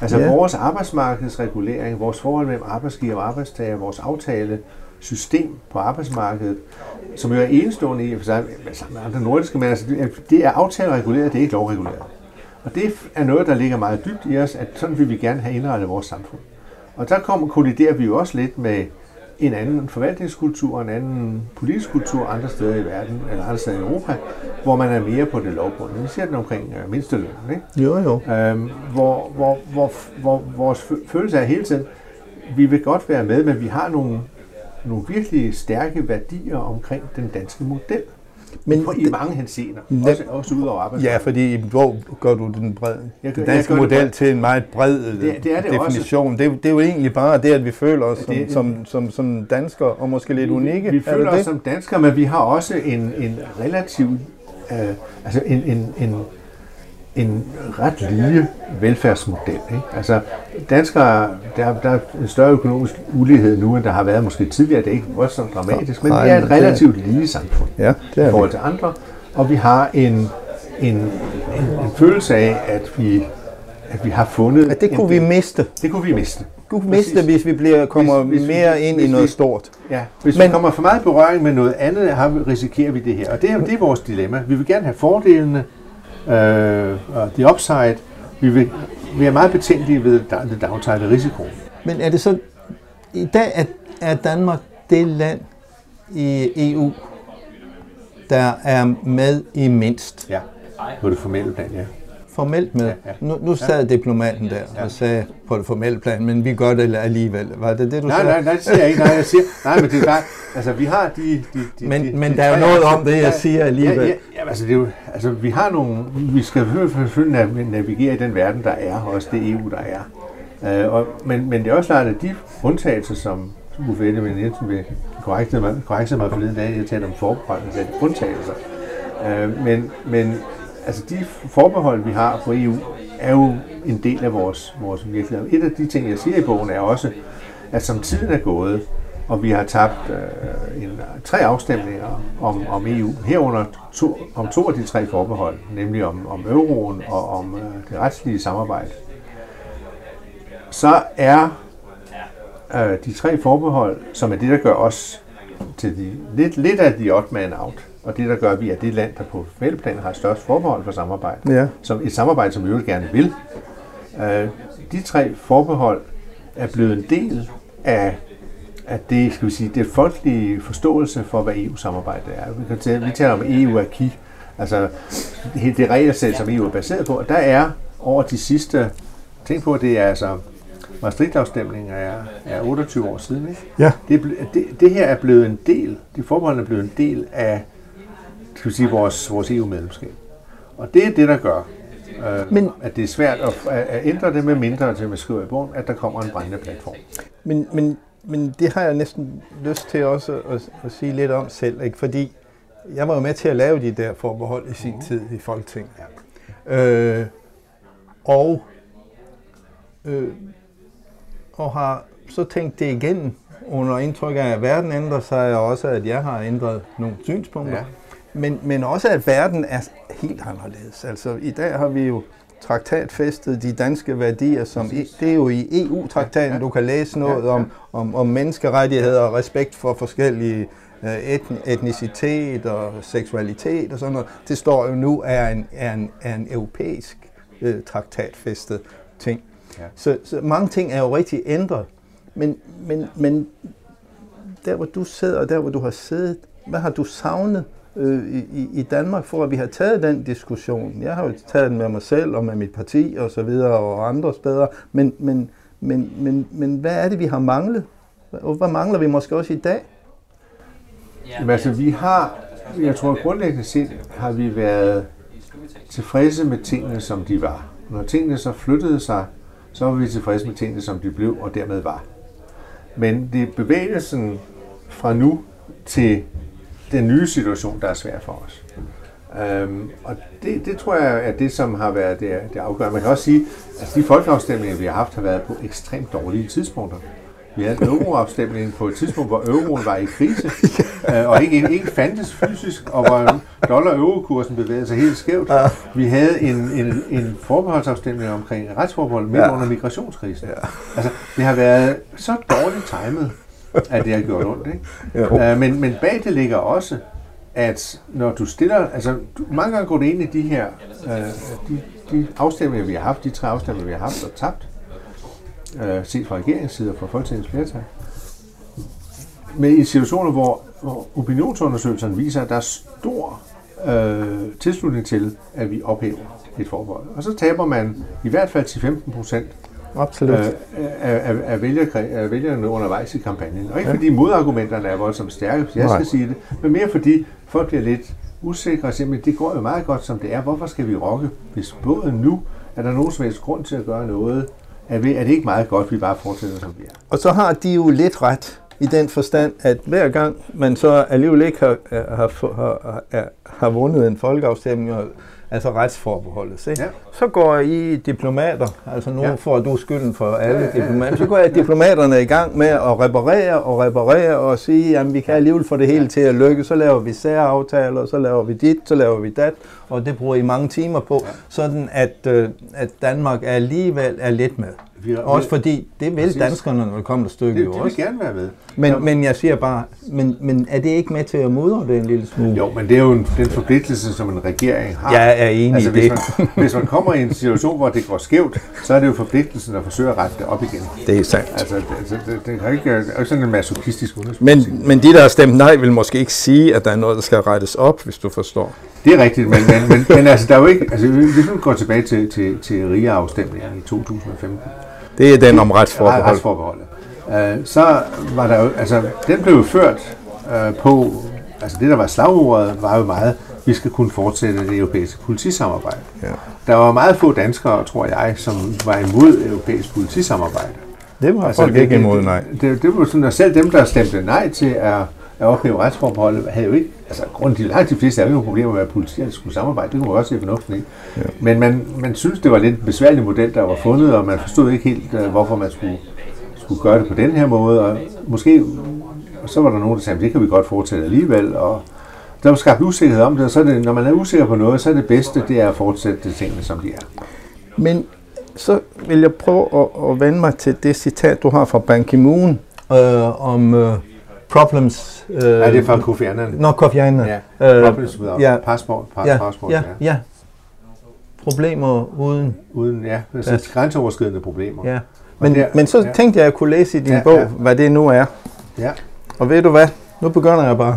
Altså ja. vores arbejdsmarkedsregulering, vores forhold mellem arbejdsgiver og arbejdstager, vores aftale, system på arbejdsmarkedet, som jo er enestående i for sig med andre nordiske, men altså, det er aftalereguleret, det er ikke lovreguleret. Og det er noget, der ligger meget dybt i os, at sådan vil vi gerne have indrettet vores samfund. Og der kommer, kolliderer vi jo også lidt med en anden forvaltningskultur, en anden politisk kultur andre steder i verden, eller andre steder i Europa, hvor man er mere på det lovbundne. Vi ser den omkring uh, mindsteløn, ikke? Jo, jo. Øhm, hvor, hvor, hvor, hvor vores følelse er hele tiden, vi vil godt være med, men vi har nogle nogle virkelig stærke værdier omkring den danske model. Men på, i mange henseender, også, også ud over arbejdsmarkedet. Ja, fordi hvor gør du den, brede, jeg gør, den danske model det til en meget bred det, det er det definition. Det, det er jo egentlig bare det, at vi føler os som, det, som, som, som danskere, og måske lidt unikke. Vi, vi føler os det? som danskere, men vi har også en, en relativ, øh, altså en, en, en en ret lille velfærdsmodel. Ikke? Altså, danskere, der, der er en større økonomisk ulighed nu, end der har været måske tidligere. Det er ikke så dramatisk, men det er et relativt lille samfund ja, det er i forhold til andre. Og vi har en, en, en, en følelse af, at vi, at vi har fundet... At det kunne vi miste. Det kunne vi miste. Du kunne miste, hvis vi bliver, kommer hvis, hvis mere ind i noget vi, stort. Ja, hvis Men, vi kommer for meget berøring med noget andet, har, risikerer vi det her. Og det er, det er vores dilemma. Vi vil gerne have fordelene, øh, og the upside, vi, vil, vi er meget betænkelige ved det downside risiko. Men er det så, i dag er, er Danmark det land i EU, der er med i mindst? Ja, på det formelle plan, ja formelt med. Ja, ja. Nu, nu sad ja. diplomaten der ja. og sagde på det formelle plan, men vi gør det alligevel. Var det det, du nej, sagde? Nej, nej, det siger jeg ikke. Nej, jeg siger, nej, men det er bare, altså vi har de... de, de men de, men de, der er jo noget om det, jeg siger alligevel. Ja, ja, ja altså, det er jo, altså vi har nogle, vi skal selvfølgelig navigere i den verden, der er, også det EU, der er. Uh, og, men, men det er også klart, at de undtagelser, som Uffe Ellemann Jensen vil korrekte mig, korrekte mig forleden dag, jeg talte om forbehold, altså undtagelser. Uh, men, men altså de forbehold, vi har på EU, er jo en del af vores, vores virkelighed. Et af de ting, jeg siger i bogen, er også, at som tiden er gået, og vi har tabt øh, en, tre afstemninger om, om EU, herunder to, om to af de tre forbehold, nemlig om, om euroen og om øh, det retslige samarbejde, så er øh, de tre forbehold, som er det, der gør os til de, lidt, lidt af de odd man out, og det, der gør, at vi er det land, der på fældeplan har størst forbehold for samarbejde. Ja. Som et samarbejde, som vi jo gerne vil. Øh, de tre forbehold er blevet en del af, af det, skal vi sige, det folkelige forståelse for, hvad EU-samarbejdet er. Vi, kan tale, vi taler om EU-aki, Altså, det regelsæt, som EU er baseret på, der er over de sidste, tænk på, at det er altså, Maastricht-afstemningen er, er 28 år siden, ikke? Ja. Det, det, det her er blevet en del, de forbehold er blevet en del af, skal vi sige, vores, vores EU-medlemskab. Og det er det, der gør, øh, Men- at det er svært at, at, ændre det med mindre til, man skriver i bogen, at der kommer en brændende platform. Men, men, men det har jeg næsten lyst til også at, at, at sige lidt om selv, ikke? fordi jeg var jo med til at lave de der forbehold i sin tid i Folketinget. Øh, og, øh, og har så tænkt det igennem under indtryk af, at verden ændrer sig, og også at jeg har ændret nogle synspunkter. Ja. Men, men også at verden er helt anderledes. Altså i dag har vi jo traktatfæstet de danske værdier, som i, det er jo i EU-traktaten, du kan læse noget om, om, om menneskerettigheder og respekt for forskellige øh, etn, etnicitet og seksualitet og sådan noget. Det står jo nu er en, er en, er en europæisk øh, traktatfæstet ting. Ja. Så, så mange ting er jo rigtig ændret. Men, men, men der hvor du sidder, og der hvor du har siddet, hvad har du savnet øh, i, i- i Danmark for, at vi har taget den diskussion? Jeg har jo taget den med mig selv og med mit parti og så videre og andre steder, men, men, men, men, men hvad er det, vi har manglet? Og hvad mangler vi måske også i dag? Jamen, altså, vi har, jeg tror grundlæggende set, har vi været tilfredse med tingene, som de var. Når tingene så flyttede sig, så var vi tilfredse med tingene, som de blev, og dermed var. Men det er bevægelsen fra nu til den nye situation, der er svær for os. Øhm, og det, det tror jeg er det, som har været det, det afgørende. Man kan også sige, at de folkeafstemninger, vi har haft, har været på ekstremt dårlige tidspunkter. Vi havde euroafstemningen på et tidspunkt, hvor euroen var i krise, øh, og ikke, ikke fandtes fysisk, og hvor dollar- og eurokursen bevægede sig helt skævt. Vi havde en, en, en forbeholdsafstemning omkring retsforbehold midt Ja. under migrationskrisen. Altså, det har været så dårligt timet, at det har gjort ondt. Ikke? Ja. Øh, men, men bag det ligger også, at når du stiller, altså du, mange gange går det ind i de her, øh, de, de afstemninger, vi har haft, de tre afstemninger, vi har haft og tabt, øh, set fra regeringens side og fra Folketingets flertal, med i situationer, hvor, hvor opinionsundersøgelserne viser, at der er stor øh, tilslutning til, at vi ophæver et forbehold. Og så taber man i hvert fald til 15 procent Absolut. øh, af, af, af, vælgerne undervejs i kampagnen. Og ikke fordi modargumenterne er voldsomt stærke, hvis jeg Nej. skal sige det, men mere fordi folk bliver lidt usikre og siger, men det går jo meget godt, som det er. Hvorfor skal vi rokke? Hvis både nu er der nogen som helst grund til at gøre noget, er, vi, er det ikke meget godt, vi bare fortsætter, som vi er? Og så har de jo lidt ret i den forstand, at hver gang man så alligevel ikke har, har, har, har, har vundet en folkeafstemning, og- altså retsforbeholdet, ikke? Ja. så går I diplomater, altså nu Ja. ja. får du skylden for alle Ja, ja, ja, ja. diplomater, så går diplomaterne i gang med at reparere og reparere og sige, at vi kan alligevel få det hele til at lykke, så laver vi særaftaler, så laver vi dit, så laver vi dat, og det bruger I mange timer på, sådan at, øh, at Danmark alligevel er lidt med. Vi, Også fordi det vil Præcis. danskerne, når det kommer til stykket det, jo de også. vil gerne være med. Men, Ja. men jeg siger bare, men, men er det ikke med til at mudre det en lille smule? Jo, men det er jo en, den forpligtelse, som en regering har. Jeg er enig altså, i hvis det. Man, hvis man kommer i en situation, hvor det går skævt, så er det jo forpligtelsen at forsøge at rette det op igen. Det er sandt. Altså, det, det, det, det kan ikke, det er ikke sådan en masochistisk udenrigspolitik. Men, men de, der har stemt nej, vil måske ikke sige, at der er noget, der skal rettes op, hvis du forstår. Det er rigtigt, men, men, men, men altså, der er jo ikke, altså, hvis vi går tilbage til, til, til RIA-afstemningen i 2015, Det er den om retsforbehold. retsforbeholdet, øh, så var der jo, altså, den blev jo ført øh, på, altså det der var slagordet, var jo meget, vi skal kunne fortsætte det europæiske politisamarbejde. Ja. Der var meget få danskere, tror jeg, som var imod europæisk politisamarbejde. Det var altså, folk ikke imod, nej. Det, det, det var sådan, at selv dem, der stemte nej til at, at ophæve retsforbeholdet, havde jo ikke, altså grund til langt de fleste havde jo problemer med, at politiet skulle samarbejde. Det kunne man også se fornuften i. Ja. Men man, man synes, det var lidt en besværlig model, der var fundet, og man forstod ikke helt, øh, hvorfor man skulle, skulle gøre det på den her måde. Og måske, og så var der nogen, der sagde, det kan vi godt fortsætte alligevel. Og der var skabt usikkerhed om det, og så er det, når man er usikker på noget, så er det bedste, det er at fortsætte det tingene, som de er. Men så vil jeg prøve at, at vende mig til det citat, du har fra Ban Ki-moon øh, om øh, problems... Øh, Er det fra Kofi Annan? Nå, Kofi Annan. Ja, Øh, problems without ja. passport, pa- ja, passport, ja, ja. Problemer uden... Uden, ja, altså Pas. grænseoverskridende problemer. Ja. Men, der- men så ja. tænkte jeg, at jeg kunne læse i din Ja, bog, ja. hvad det nu er. ja. Og ved du hvad? Nu begynder jeg bare.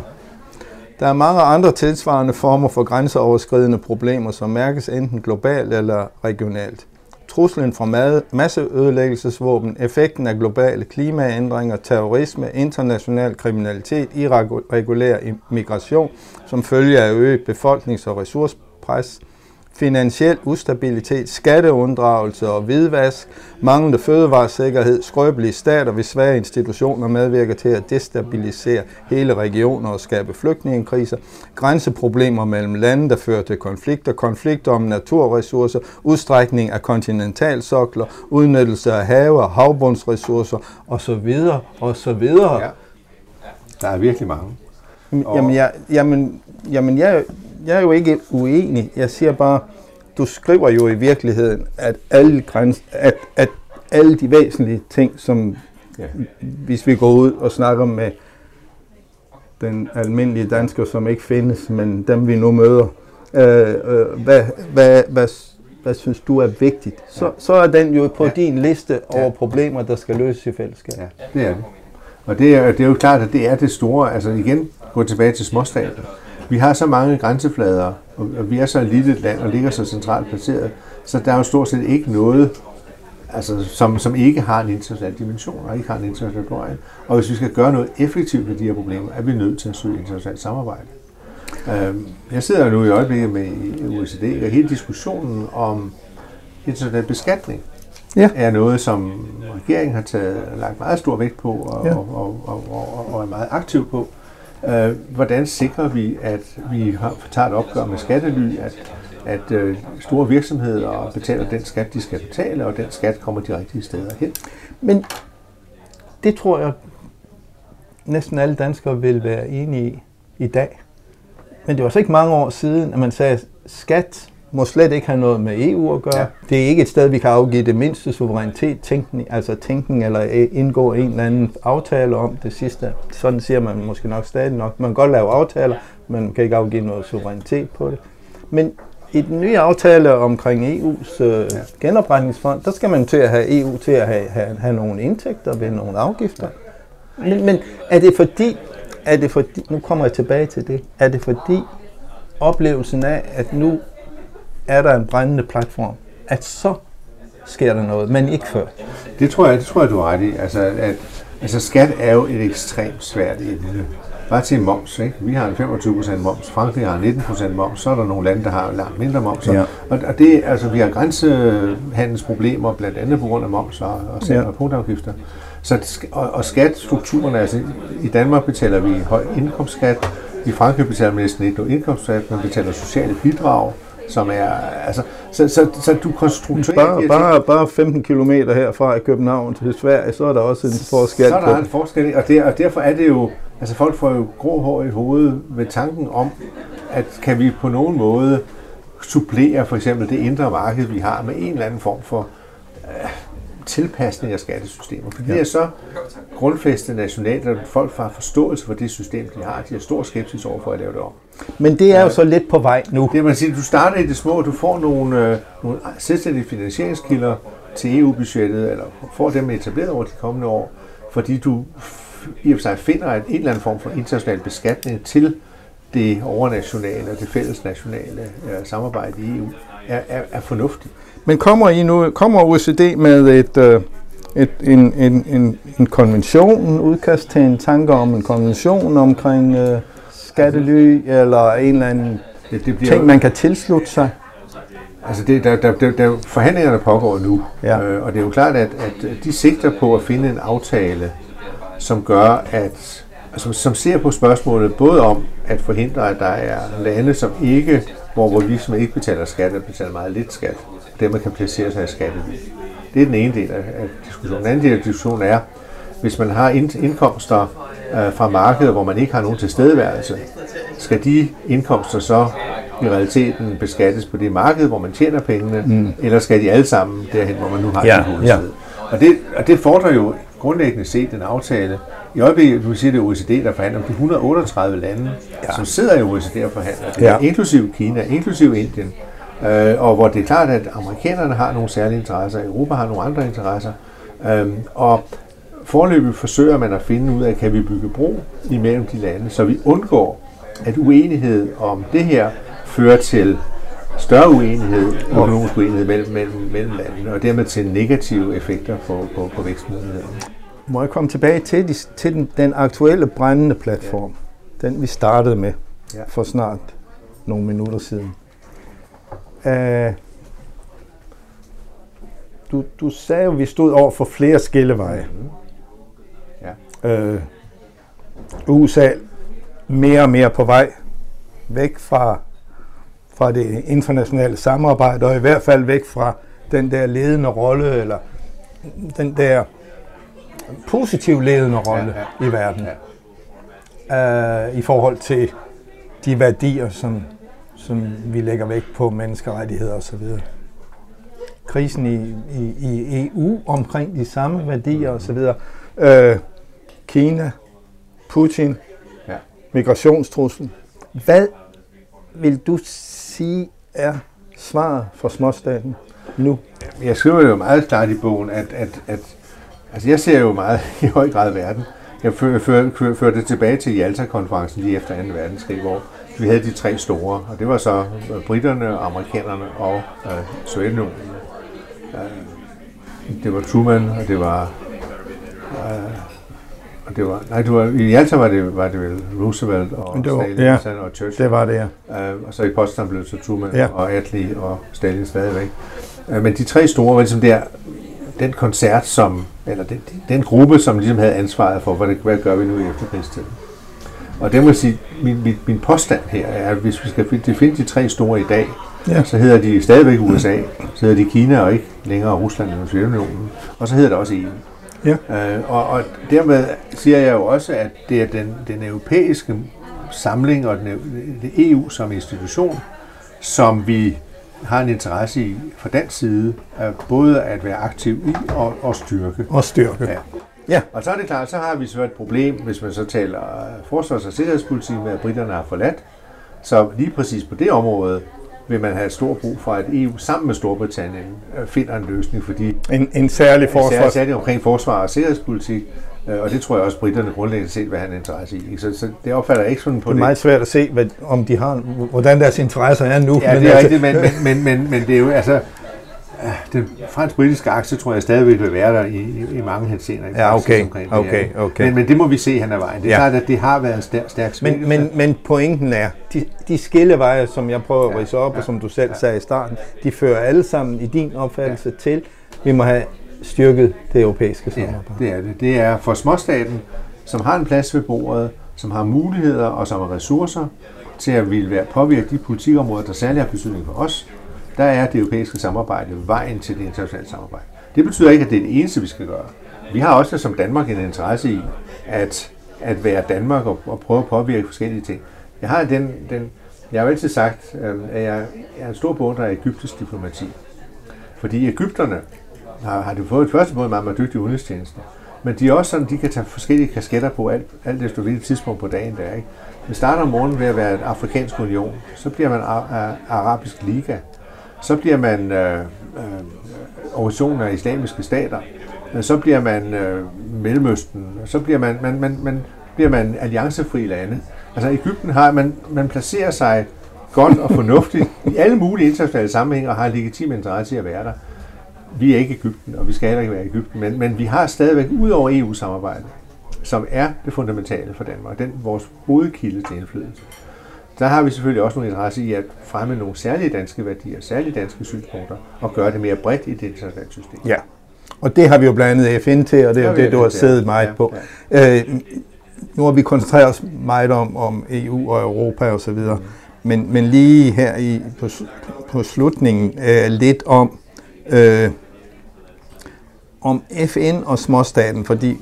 Der er mange andre tilsvarende former for grænseoverskridende problemer, som mærkes enten globalt eller regionalt. Truslen fra masseødelæggelsesvåben, effekten af globale klimaændringer, terrorisme, international kriminalitet, irregulær migration som følge af øget befolknings- og ressourcepres – finansiel ustabilitet, skatteunddragelse og hvidvask, manglende fødevaresikkerhed, skrøbelige stater ved svage institutioner medvirker til at destabilisere hele regioner og skabe flygtningekriser, grænseproblemer mellem lande, der fører til konflikter, konflikter om naturressourcer, udstrækning af kontinentalsokler, udnyttelse af have og havbundsressourcer osv. osv. Ja. Der er virkelig mange. Jamen, jeg, jamen, jamen jeg, jeg er jo ikke uenig. Jeg siger bare, du skriver jo i virkeligheden, at alle, græns, at, at alle de væsentlige ting, som ja. hvis vi går ud og snakker med den almindelige dansker, som ikke findes, men dem vi nu møder, øh, øh, hvad, hvad, hvad, hvad synes du er vigtigt? Så, ja. så er den jo på ja. din liste over ja. problemer, der skal løses i fællesskab. Ja, det er det. Og det er, det er jo klart, at det er det store, altså igen, gå tilbage til småstater vi har så mange grænseflader, og vi er så et lille land og ligger så centralt placeret, så der er jo stort set ikke noget, altså, som, som ikke har en international dimension og ikke har en international glorien. Og hvis vi skal gøre noget effektivt med de her problemer, er vi nødt til at søge internationalt samarbejde. Øhm, jeg sidder nu i øjeblikket med OECD, og hele diskussionen om international beskatning ja. er noget, som regeringen har taget, lagt meget stor vægt på og, ja. og, og, og, og, og er meget aktiv på. Øh, hvordan sikrer vi, at vi har, tager et opgør med skattely, at, at øh, store virksomheder betaler den skat, de skal betale, og den skat kommer de rigtige steder hen? Men det tror jeg næsten alle danskere vil være enige i i dag. Men det var så ikke mange år siden, at man sagde, at skat må slet ikke have noget med EU at gøre. Ja. Det er ikke et sted, vi kan afgive det mindste suverænitet, tænkning, altså tænken eller indgå en eller anden aftale om det sidste. Sådan siger man måske nok stadig nok. Man kan godt lave aftaler, men man kan ikke afgive noget suverænitet på det. Men i den nye aftale omkring EU's øh, genopretningsfond, der skal man til at have EU til at have, have, have nogle indtægter ved nogle afgifter. Men, men er det fordi, er det fordi, nu kommer jeg tilbage til det, er det fordi oplevelsen af, at nu er der en brændende platform, at så sker der noget, men ikke før. Det tror jeg, det tror jeg du har ret i. Altså, at, altså skat er jo et ekstremt svært emne. Bare til moms, ikke? Vi har en 25% moms, Frankrig har 19% moms, så er der nogle lande, der har langt mindre moms. Ja. Og, og det, altså, vi har grænsehandelsproblemer, blandt andet på grund af moms og, og ja. og punktafgifter. Så, og, og skatstrukturen, altså i Danmark betaler vi høj indkomstskat, i Frankrig betaler man næsten ikke noget indkomstskat, man betaler sociale bidrag, som er, altså, så, så, så du konstruerer... Bare, bare, bare 15 km herfra i København til Sverige, så er der også en forskel. Så er der en forskel, og, der, og derfor er det jo, altså folk får jo grå hår i hovedet ved tanken om, at kan vi på nogen måde supplere for eksempel det indre marked, vi har, med en eller anden form for øh, tilpasning af skattesystemer. For ja. det er så grundfæstet nationalt, at folk får forståelse for det system, de har. De har stor skepsis over for at lave det om. Men det er jo så lidt på vej nu. Det man siger, du starter i det små, du får nogle, øh, nogle selvstændige finansieringskilder til EU-budgettet, eller får dem etableret over de kommende år, fordi du i og for sig finder en, en eller anden form for international beskatning til det overnationale og det fællesnationale øh, samarbejde i EU, er, er, er fornuftigt. Men kommer I nu, kommer OECD med et, øh, et, en, en, en, en konvention, en udkast til en tanke om en konvention omkring øh, skattely, eller en eller anden det, det bliver ting, man kan tilslutte sig? Altså det, der, der, der, der, forhandlingerne pågår nu, ja. øh, og det er jo klart, at, at de sigter på at finde en aftale, som gør, at altså, som ser på spørgsmålet både om at forhindre, at der er lande, som ikke, hvor, hvor virksomheder ikke betaler skat, eller betaler meget lidt skat, dermed kan placere sig i skattely. Det er den ene del af, af diskussionen. Den anden del af diskussionen er, hvis man har indkomster øh, fra markedet, hvor man ikke har nogen tilstedeværelse, skal de indkomster så i realiteten beskattes på det marked, hvor man tjener pengene, mm. eller skal de alle sammen derhen, hvor man nu har ja, det ja. Og, det, og det fordrer jo grundlæggende set en aftale. I øjeblikket, du siger, det er OECD, der forhandler om de 138 lande, ja. som sidder i OECD og forhandler. Det ja. inklusiv Kina, inklusiv Indien, øh, og hvor det er klart, at amerikanerne har nogle særlige interesser, Europa har nogle andre interesser, øh, og forløbet forsøger man at finde ud af, kan vi bygge bro imellem de lande, så vi undgår, at uenighed om det her fører til større uenighed, økonomisk uenighed mellem, mellem, mellem landene, og dermed til negative effekter på, på, på vækstmulighederne. Må jeg komme tilbage til, de, til den, den aktuelle brændende platform, ja. den vi startede med ja. for snart nogle minutter siden. Uh, du, du sagde jo, at vi stod over for flere skilleveje. Mm-hmm. Uh, USA mere og mere på vej væk fra, fra det internationale samarbejde, og i hvert fald væk fra den der ledende rolle, eller den der positiv ledende rolle ja, ja. i verden. Ja. Uh, I forhold til de værdier, som, som vi lægger vægt på, menneskerettigheder osv. Krisen i, i, i EU omkring de samme værdier osv. Uh, Kina, Putin, ja. migrationstruslen. Hvad vil du sige er svaret for småstaten nu? Jeg skriver jo meget klart i bogen, at, at, at altså jeg ser jo meget i høj grad verden. Jeg fører, fører, fører det tilbage til Jalta-konferencen lige efter 2. verdenskrig, hvor vi havde de tre store, og det var så britterne, amerikanerne og øh, Sovjetunionen. Øh, det var Truman, og det var øh, og det var, nej, det var, i Jalta var det, var det vel Roosevelt og det var, Stalin ja, og Churchill. det var det, ja. Uh, og så i Potsdam blev det så Truman ja. og Attlee og Stalin stadigvæk. Uh, men de tre store var ligesom der, den koncert, som, eller den, den gruppe, som ligesom havde ansvaret for, hvad, det, hvad gør vi nu i efterkrigstiden. Og det må sige, min, min, min påstand her er, at hvis vi skal finde de tre store i dag, ja. så hedder de stadigvæk USA, så hedder de Kina og ikke længere Rusland eller Sovjetunionen, og så hedder det også EU. Ja. Øh, og, og dermed siger jeg jo også, at det er den, den europæiske samling og den, det EU som institution, som vi har en interesse i fra den side, både at være aktiv i og, og styrke. Og styrke. Ja. Ja. Og så er det klart, så har vi så et problem, hvis man så taler forsvars- og sikkerhedspolitik med, at britterne har forladt. Så lige præcis på det område, vil man have stor brug for, at EU sammen med Storbritannien øh, finder en løsning, fordi en, en særlig forsvar. En særlig omkring forsvar og sikkerhedspolitik, øh, og det tror jeg også, britterne grundlæggende set vil have en interesse i. Så, så det opfatter jeg ikke sådan på det. Det er meget svært at se, hvad, om de har, hvordan deres interesser er nu. Ja, det er rigtigt, men, men, men, men, men det er jo altså, den fransk-britiske aktie tror jeg stadigvæk vil være der i, i, i mange henseender. Ja, okay, okay, okay. Men, men det må vi se hen ad vejen. Det er ja. klart, at det har været en stærk, stærk men, men, men pointen er, de, de skilleveje, som jeg prøver at rise op, ja, og som du selv ja. sagde i starten, de fører alle sammen i din opfattelse ja. til, vi må have styrket det europæiske samarbejde. Ja, det er det. Det er for småstaten, som har en plads ved bordet, som har muligheder og som har ressourcer til at ville være påvirke de politikområder, der særligt har betydning for os, der er det europæiske samarbejde vejen til det internationale samarbejde. Det betyder ikke, at det er det eneste, vi skal gøre. Vi har også som Danmark en interesse i at, at være Danmark og, og prøve at påvirke forskellige ting. Jeg har den, den jeg har altid sagt, øhm, at jeg, er en stor beundrer af egyptisk diplomati. Fordi Ægypterne har, har de fået et første måde meget, meget dygtig udenrigstjeneste. Men de er også sådan, de kan tage forskellige kasketter på alt, alt efter hvilket tidspunkt på dagen der er. Ikke? Vi starter om morgenen ved at være et afrikansk union, så bliver man arabisk liga, så bliver man øh, øh, organisationen af islamiske stater, så bliver man øh, Mellemøsten, så bliver man, man, man, man, bliver man alliancefri lande. Altså Ægypten har, man, man placerer sig godt og fornuftigt i alle mulige internationale sammenhænge og har legitim interesse i at være der. Vi er ikke Ægypten, og vi skal heller ikke være Ægypten, men, men vi har stadigvæk ud over EU-samarbejdet, som er det fundamentale for Danmark, den vores hovedkilde til indflydelse der har vi selvfølgelig også nogle interesse i at fremme nogle særlige danske værdier, særlige danske synspunkter, og gøre det mere bredt i det internationale system. Ja, og det har vi jo blandt andet FN til, og det er jo det, du har siddet meget ja, på. Ja. Øh, nu har vi koncentreret os meget om, om EU og Europa og så videre, mm. men, men lige her i, på, på slutningen øh, lidt om, øh, om FN og småstaten, fordi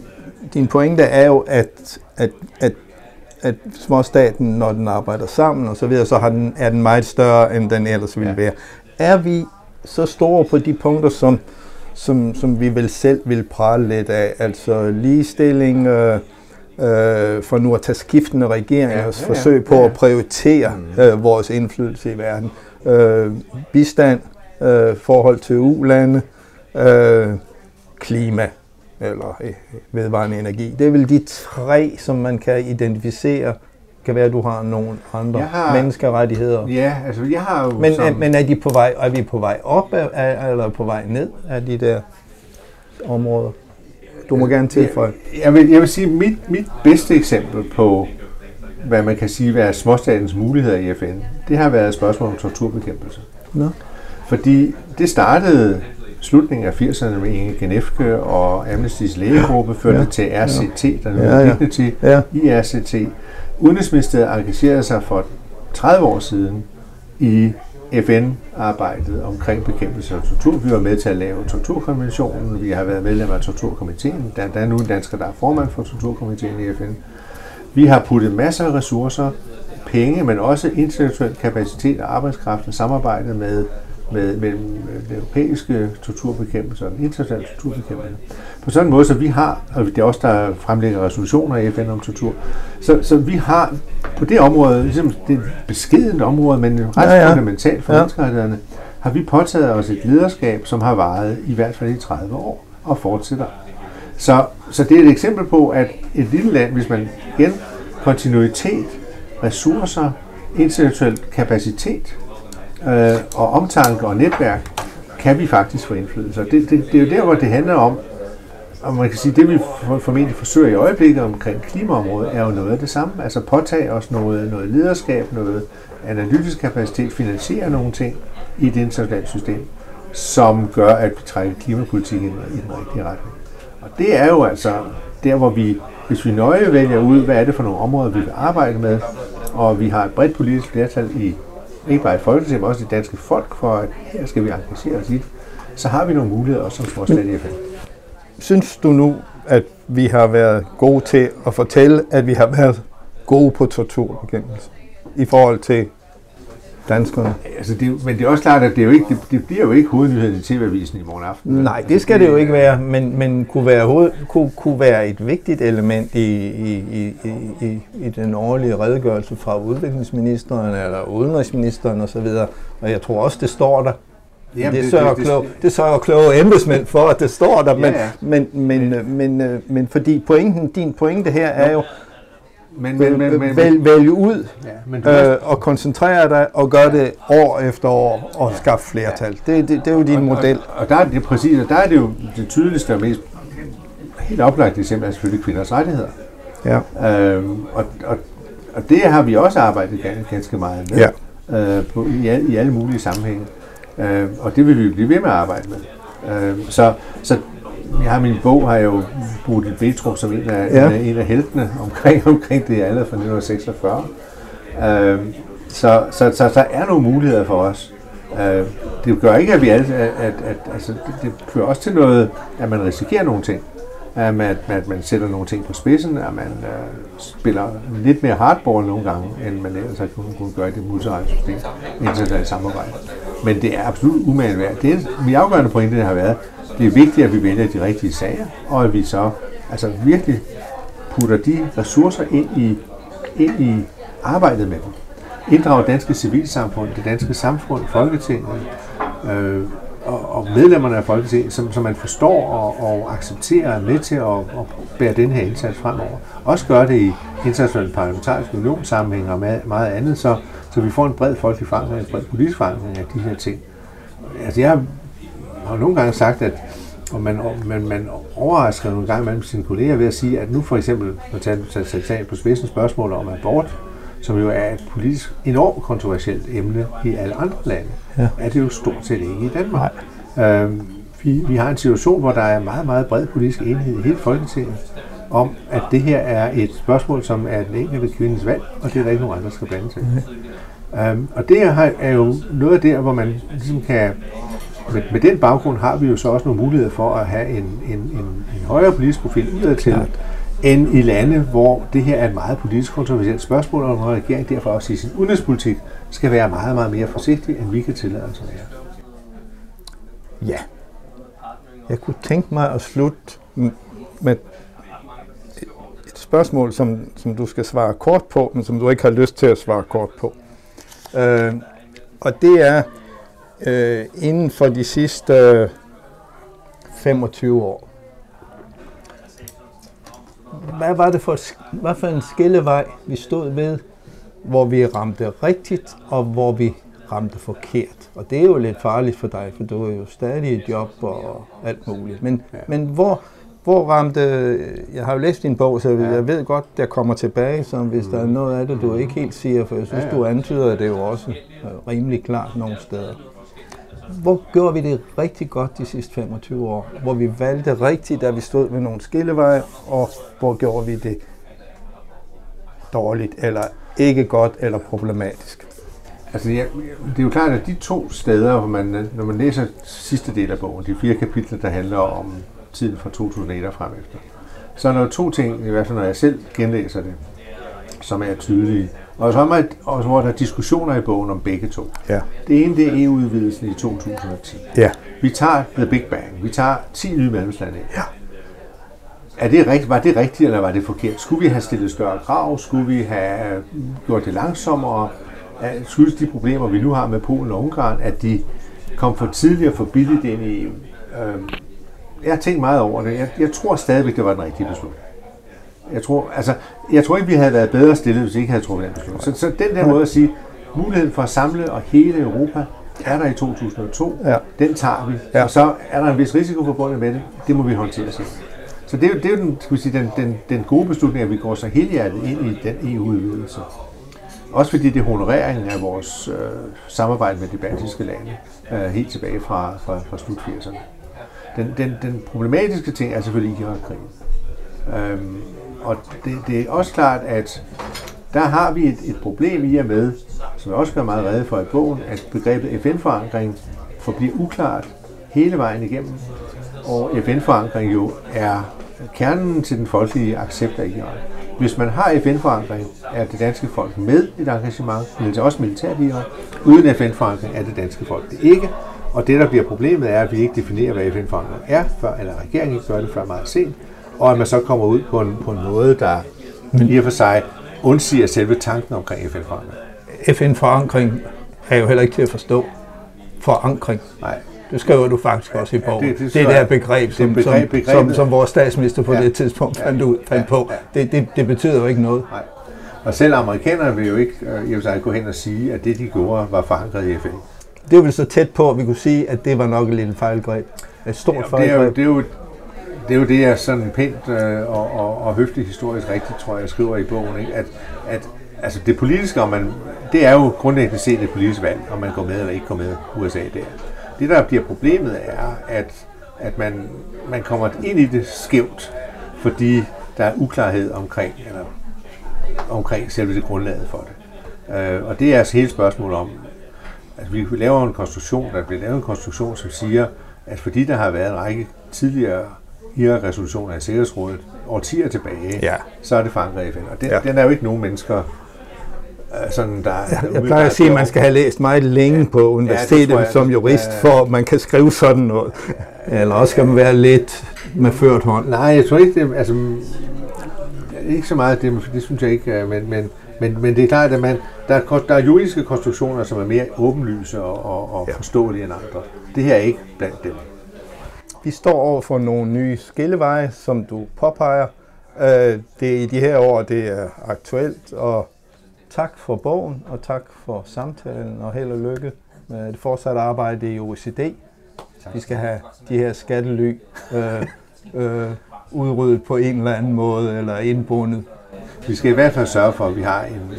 din pointe er jo, at, at, at at småstaten, når den arbejder sammen og så videre, så har den, er den meget større, end den ellers ville ja. være. Er vi så store på de punkter, som, som, som vi vel selv vil prale lidt af, altså ligestilling, øh, øh, for nu at tage skiftende regeringers ja, ja, ja, forsøg på ja, ja. at prioritere mm. øh, vores indflydelse i verden, øh, bistand, øh, forhold til ulande, øh, klima eller øh, vedvarende energi. Det er vel de tre, som man kan identificere kan være, at du har nogle andre har, menneskerettigheder. Ja, altså jeg har jo... Men, som, men er, de på vej, er vi på vej op, eller på vej ned af de der områder? Du må gerne tilføje. Jeg, jeg, vil, jeg vil sige, at mit, mit bedste eksempel på, hvad man kan sige, er småstatens muligheder i FN, det har været et spørgsmål om torturbekæmpelse. Nå. Fordi det startede slutningen af 80'erne med Inge Genefke og Amnesty's lægegruppe, førte ja. til RCT, der nu ja, ja. til ja. i RCT. Udenrigsministeriet engagerede sig for 30 år siden i FN-arbejdet omkring bekæmpelse af tortur. Vi var med til at lave torturkonventionen. Vi har været medlem af torturkomiteen. Der, der er nu en dansker, der er formand for torturkomiteen i FN. Vi har puttet masser af ressourcer, penge, men også intellektuel kapacitet og arbejdskraft og samarbejde med med, mellem den europæiske torturbekæmpelse og den internationale torturbekæmpelse. På sådan en måde, så vi har, og det er også der fremlægger resolutioner i FN om tortur, så, så vi har på det område, ligesom det er et beskedent område, men ret ja, ja. fundamentalt for ja. menneskerettighederne, har vi påtaget os et lederskab, som har varet i hvert fald i 30 år og fortsætter. Så, så det er et eksempel på, at et lille land, hvis man igen kontinuitet, ressourcer, intellektuel kapacitet, øh, og omtanke og netværk, kan vi faktisk få indflydelse. Det, det, det er jo der, hvor det handler om, og man kan sige, det vi formentlig forsøger i øjeblikket omkring klimaområdet, er jo noget af det samme. Altså påtage os noget, noget lederskab, noget analytisk kapacitet, finansiere nogle ting i det internationale system, som gør, at vi trækker klimapolitikken i den rigtige retning. Og det er jo altså der, hvor vi, hvis vi nøje vælger ud, hvad er det for nogle områder, vi vil arbejde med, og vi har et bredt politisk flertal i ikke bare i Folketinget, men også det danske folk, for at her skal vi engagere os i så har vi nogle muligheder også som småstat i FN. Synes du nu, at vi har været gode til at fortælle, at vi har været gode på torturbekæmpelse i forhold til danskerne. Altså det, men det er også klart, at det, er jo ikke, det, det bliver jo ikke hovednyheden i TV-avisen i morgen aften. Nej, det skal det, jo ikke være, men, men kunne, være hoved, kunne, kunne være et vigtigt element i, i, i, i, i den årlige redegørelse fra udviklingsministeren eller udenrigsministeren osv. Og jeg tror også, det står der. Jamen, det, det, sørger det, det, det sørger kloge embedsmænd for, at det står der, men, ja, ja. Men, men, men, men, øh, men fordi pointen, din pointe her er jo, men, men, men, men, vælg, vælge ud ja, men øh, og koncentrere dig og gøre det år efter år og skaffe flertal. Det, det, det er jo din og, model. Og, og der er det præcis, og der er det jo det tydeligste og mest helt oplagt eksempel er selvfølgelig kvinders rettigheder. Ja. Øhm, og, og, og det har vi også arbejdet ganske meget med ja. øh, på, i, i alle mulige sammenhænge. Øh, og det vil vi blive ved med at arbejde med. Øh, så, så jeg har min bog, har jeg jo Bodil Betrup som en af, ja. en, af, en af heltene omkring, omkring det alle fra 1946. Øh, så, så, så, så er nogle muligheder for os. Øh, det gør ikke, at vi alle, at, at, at altså, det, det fører også til noget, at man risikerer nogle ting. At man, at man sætter nogle ting på spidsen, at man uh, spiller lidt mere hardball nogle gange, end man ellers har kunnet, kunne gøre i det multilaterale system, internationalt samarbejde. Men det er absolut umagen værd. Det er, vi afgørende pointe det har været, det er vigtigt, at vi vælger de rigtige sager, og at vi så altså virkelig putter de ressourcer ind i, ind i arbejdet med dem. Inddrager danske civilsamfund, det danske samfund, Folketinget, øh, og, og medlemmerne af Folketinget, som, som man forstår og, og accepterer er med til at, at bære den her indsats fremover. Også gør det i internationale parlamentariske unionssammenhæng og meget, meget andet, så, så vi får en bred folkelig forankring, en bred politisk forankring af de her ting. Altså jeg har nogle gange sagt, at og man, man, man overrasker nogle gange mellem sine kolleger ved at sige, at nu for eksempel, at tage, tager på spidsen spørgsmål om abort, som jo er et politisk enormt kontroversielt emne i alle andre lande, ja. er det jo stort set ikke i Danmark. Øhm, vi, vi har en situation, hvor der er meget, meget bred politisk enighed i hele Folketinget om, at det her er et spørgsmål, som er den enkelte kvindes valg, og det er der ikke nogen andre, der skal blande sig. Øhm, og det er jo noget af der, hvor man ligesom kan med, med den baggrund har vi jo så også nogle muligheder for at have en, en, en, en højere politisk profil udadtil, end i lande, hvor det her er et meget politisk kontroversielt spørgsmål, og hvor regeringen derfor også i sin udenrigspolitik skal være meget, meget mere forsigtig, end vi kan tillade os at være. Ja. Jeg kunne tænke mig at slutte med et spørgsmål, som, som du skal svare kort på, men som du ikke har lyst til at svare kort på. Øh, og det er, øh, inden for de sidste øh, 25 år hvad var det for, hvad for en skillevej, vi stod ved, hvor vi ramte rigtigt, og hvor vi ramte forkert. Og det er jo lidt farligt for dig, for du er jo stadig i job og alt muligt. Men, ja. men hvor, hvor ramte... Jeg har jo læst din bog, så jeg ved godt, der kommer tilbage, så hvis mm. der er mm. noget af det, du ikke helt siger, for jeg synes, ja, ja. du antyder det jo også rimelig klart nogle steder. Hvor gjorde vi det rigtig godt de sidste 25 år? Hvor vi valgte rigtigt, da vi stod ved nogle skilleveje, og hvor gjorde vi det dårligt, eller ikke godt, eller problematisk? Altså, ja, det er jo klart, at de to steder, hvor man, når man læser sidste del af bogen, de fire kapitler, der handler om tiden fra 2001 og frem efter, så er der jo to ting, i hvert fald når jeg selv genlæser det, som er tydelige. Og så er og hvor der er diskussioner i bogen om begge to. Ja. Det ene, det er EU-udvidelsen i 2010. Ja. Vi tager The Big Bang. Vi tager 10 nye medlemslande. Ja. Er det rigtigt, var det rigtigt, eller var det forkert? Skulle vi have stillet større krav? Skulle vi have gjort det langsommere? Skyldes de problemer, vi nu har med Polen og Ungarn, at de kom for tidligt og for billigt ind i EU? Øhm, jeg har tænkt meget over det. Jeg, jeg tror stadigvæk, det var den rigtige beslutning. Jeg tror, altså, jeg tror ikke, vi havde været bedre stillet, hvis vi ikke havde truffet den beslutning. Så, så den der måde at sige, muligheden for at samle og hele Europa er der i 2002. Ja. Den tager vi. Ja. Og så er der en vis risiko forbundet med det. Det må vi håndtere selv. Så det er jo, det er jo den, skal vi sige, den, den, den gode beslutning, at vi går så helhjertet ind i den EU-udvidelse. Også fordi det er honoreringen af vores øh, samarbejde med de baltiske lande, øh, helt tilbage fra, fra, fra slut 80'erne. Den, den, den problematiske ting er selvfølgelig Irak-krigen. Øhm, og det, det er også klart, at der har vi et, et problem i og med, som jeg også gør meget redde for i bogen, at begrebet FN-forankring forbliver uklart hele vejen igennem. Og FN-forankring jo er kernen til den folkelige accept af Iran. Hvis man har FN-forankring, er det danske folk med i et engagement, men det også militært i Iran. Uden FN-forankring er det danske folk det ikke. Og det, der bliver problemet, er, at vi ikke definerer, hvad FN-forankring er, før, eller regeringen ikke gør det før meget sent, og at man så kommer ud på en, på en måde, der i og for sig undsiger selve tanken omkring FN-forankring. FN-forankring er jo heller ikke til at forstå. Forankring. Nej. Det skriver du faktisk også i bogen. Ja, det, det, det, det der begreb, som, begreb, som, som, som vores statsminister på ja, det tidspunkt fandt, ud, fandt ja, på, ja. Det, det, det betyder jo ikke noget. Nej. Og selv amerikanerne vil jo ikke uh, i og sig gå hen og sige, at det, de gjorde, var forankret i FN. Det er vel så tæt på, at vi kunne sige, at det var nok et lille fejlgreb. Et stort ja, fejlgreb. Det er, jo, det, er jo, det er jo det, jeg sådan pænt øh, og, og, og høfligt historisk rigtigt, tror jeg, jeg skriver i bogen, ikke? At, at altså det politiske, om man, det er jo grundlæggende set et politisk valg, om man går med eller ikke går med USA der. Det, der bliver problemet, er, at, at man, man kommer ind i det skævt, fordi der er uklarhed omkring, eller, omkring selve det grundlaget for det. Øh, og det er altså hele spørgsmålet om, at vi laver en konstruktion, der bliver lavet en konstruktion, som siger, at fordi der har været en række tidligere Irak-resolutioner i Sikkerhedsrådet årtier tilbage, ja. så er det forankret i FN. Og den, ja. den er jo ikke nogen mennesker, Øh, sådan, der, ja, jeg plejer at sige, at man skal have læst meget længe ja. på universitetet ja, jeg, som jurist, ja, for at man kan skrive sådan noget. Ja, Eller også skal man være lidt med ført hånd. Nej, jeg tror ikke, det, altså, ikke så meget, det, det synes jeg ikke, men, men, men, men det er klart, at man, der, er, der er juridiske konstruktioner, som er mere åbenlyse og, og, og ja. forståelige end andre. Det her er ikke blandt dem. Vi står over for nogle nye skilleveje, som du påpeger. Øh, det er i de her år, det er aktuelt, og tak for bogen, og tak for samtalen, og held og lykke med det fortsatte arbejde i OECD. Vi skal have de her skattely øh, øh, udryddet på en eller anden måde, eller indbundet. Vi skal i hvert fald sørge for, at vi har en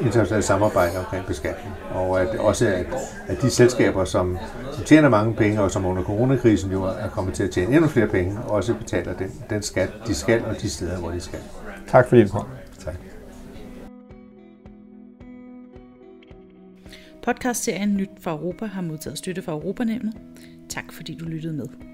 internationalt samarbejde omkring beskatning, og at også at, at de selskaber, som, som tjener mange penge, og som under coronakrisen jo er kommet til at tjene endnu flere penge, også betaler den, den skat, de skal, og de steder, hvor de skal. Tak fordi du kom. Podcastserien Nyt fra Europa har modtaget støtte fra Europanævnet. Tak fordi du lyttede med.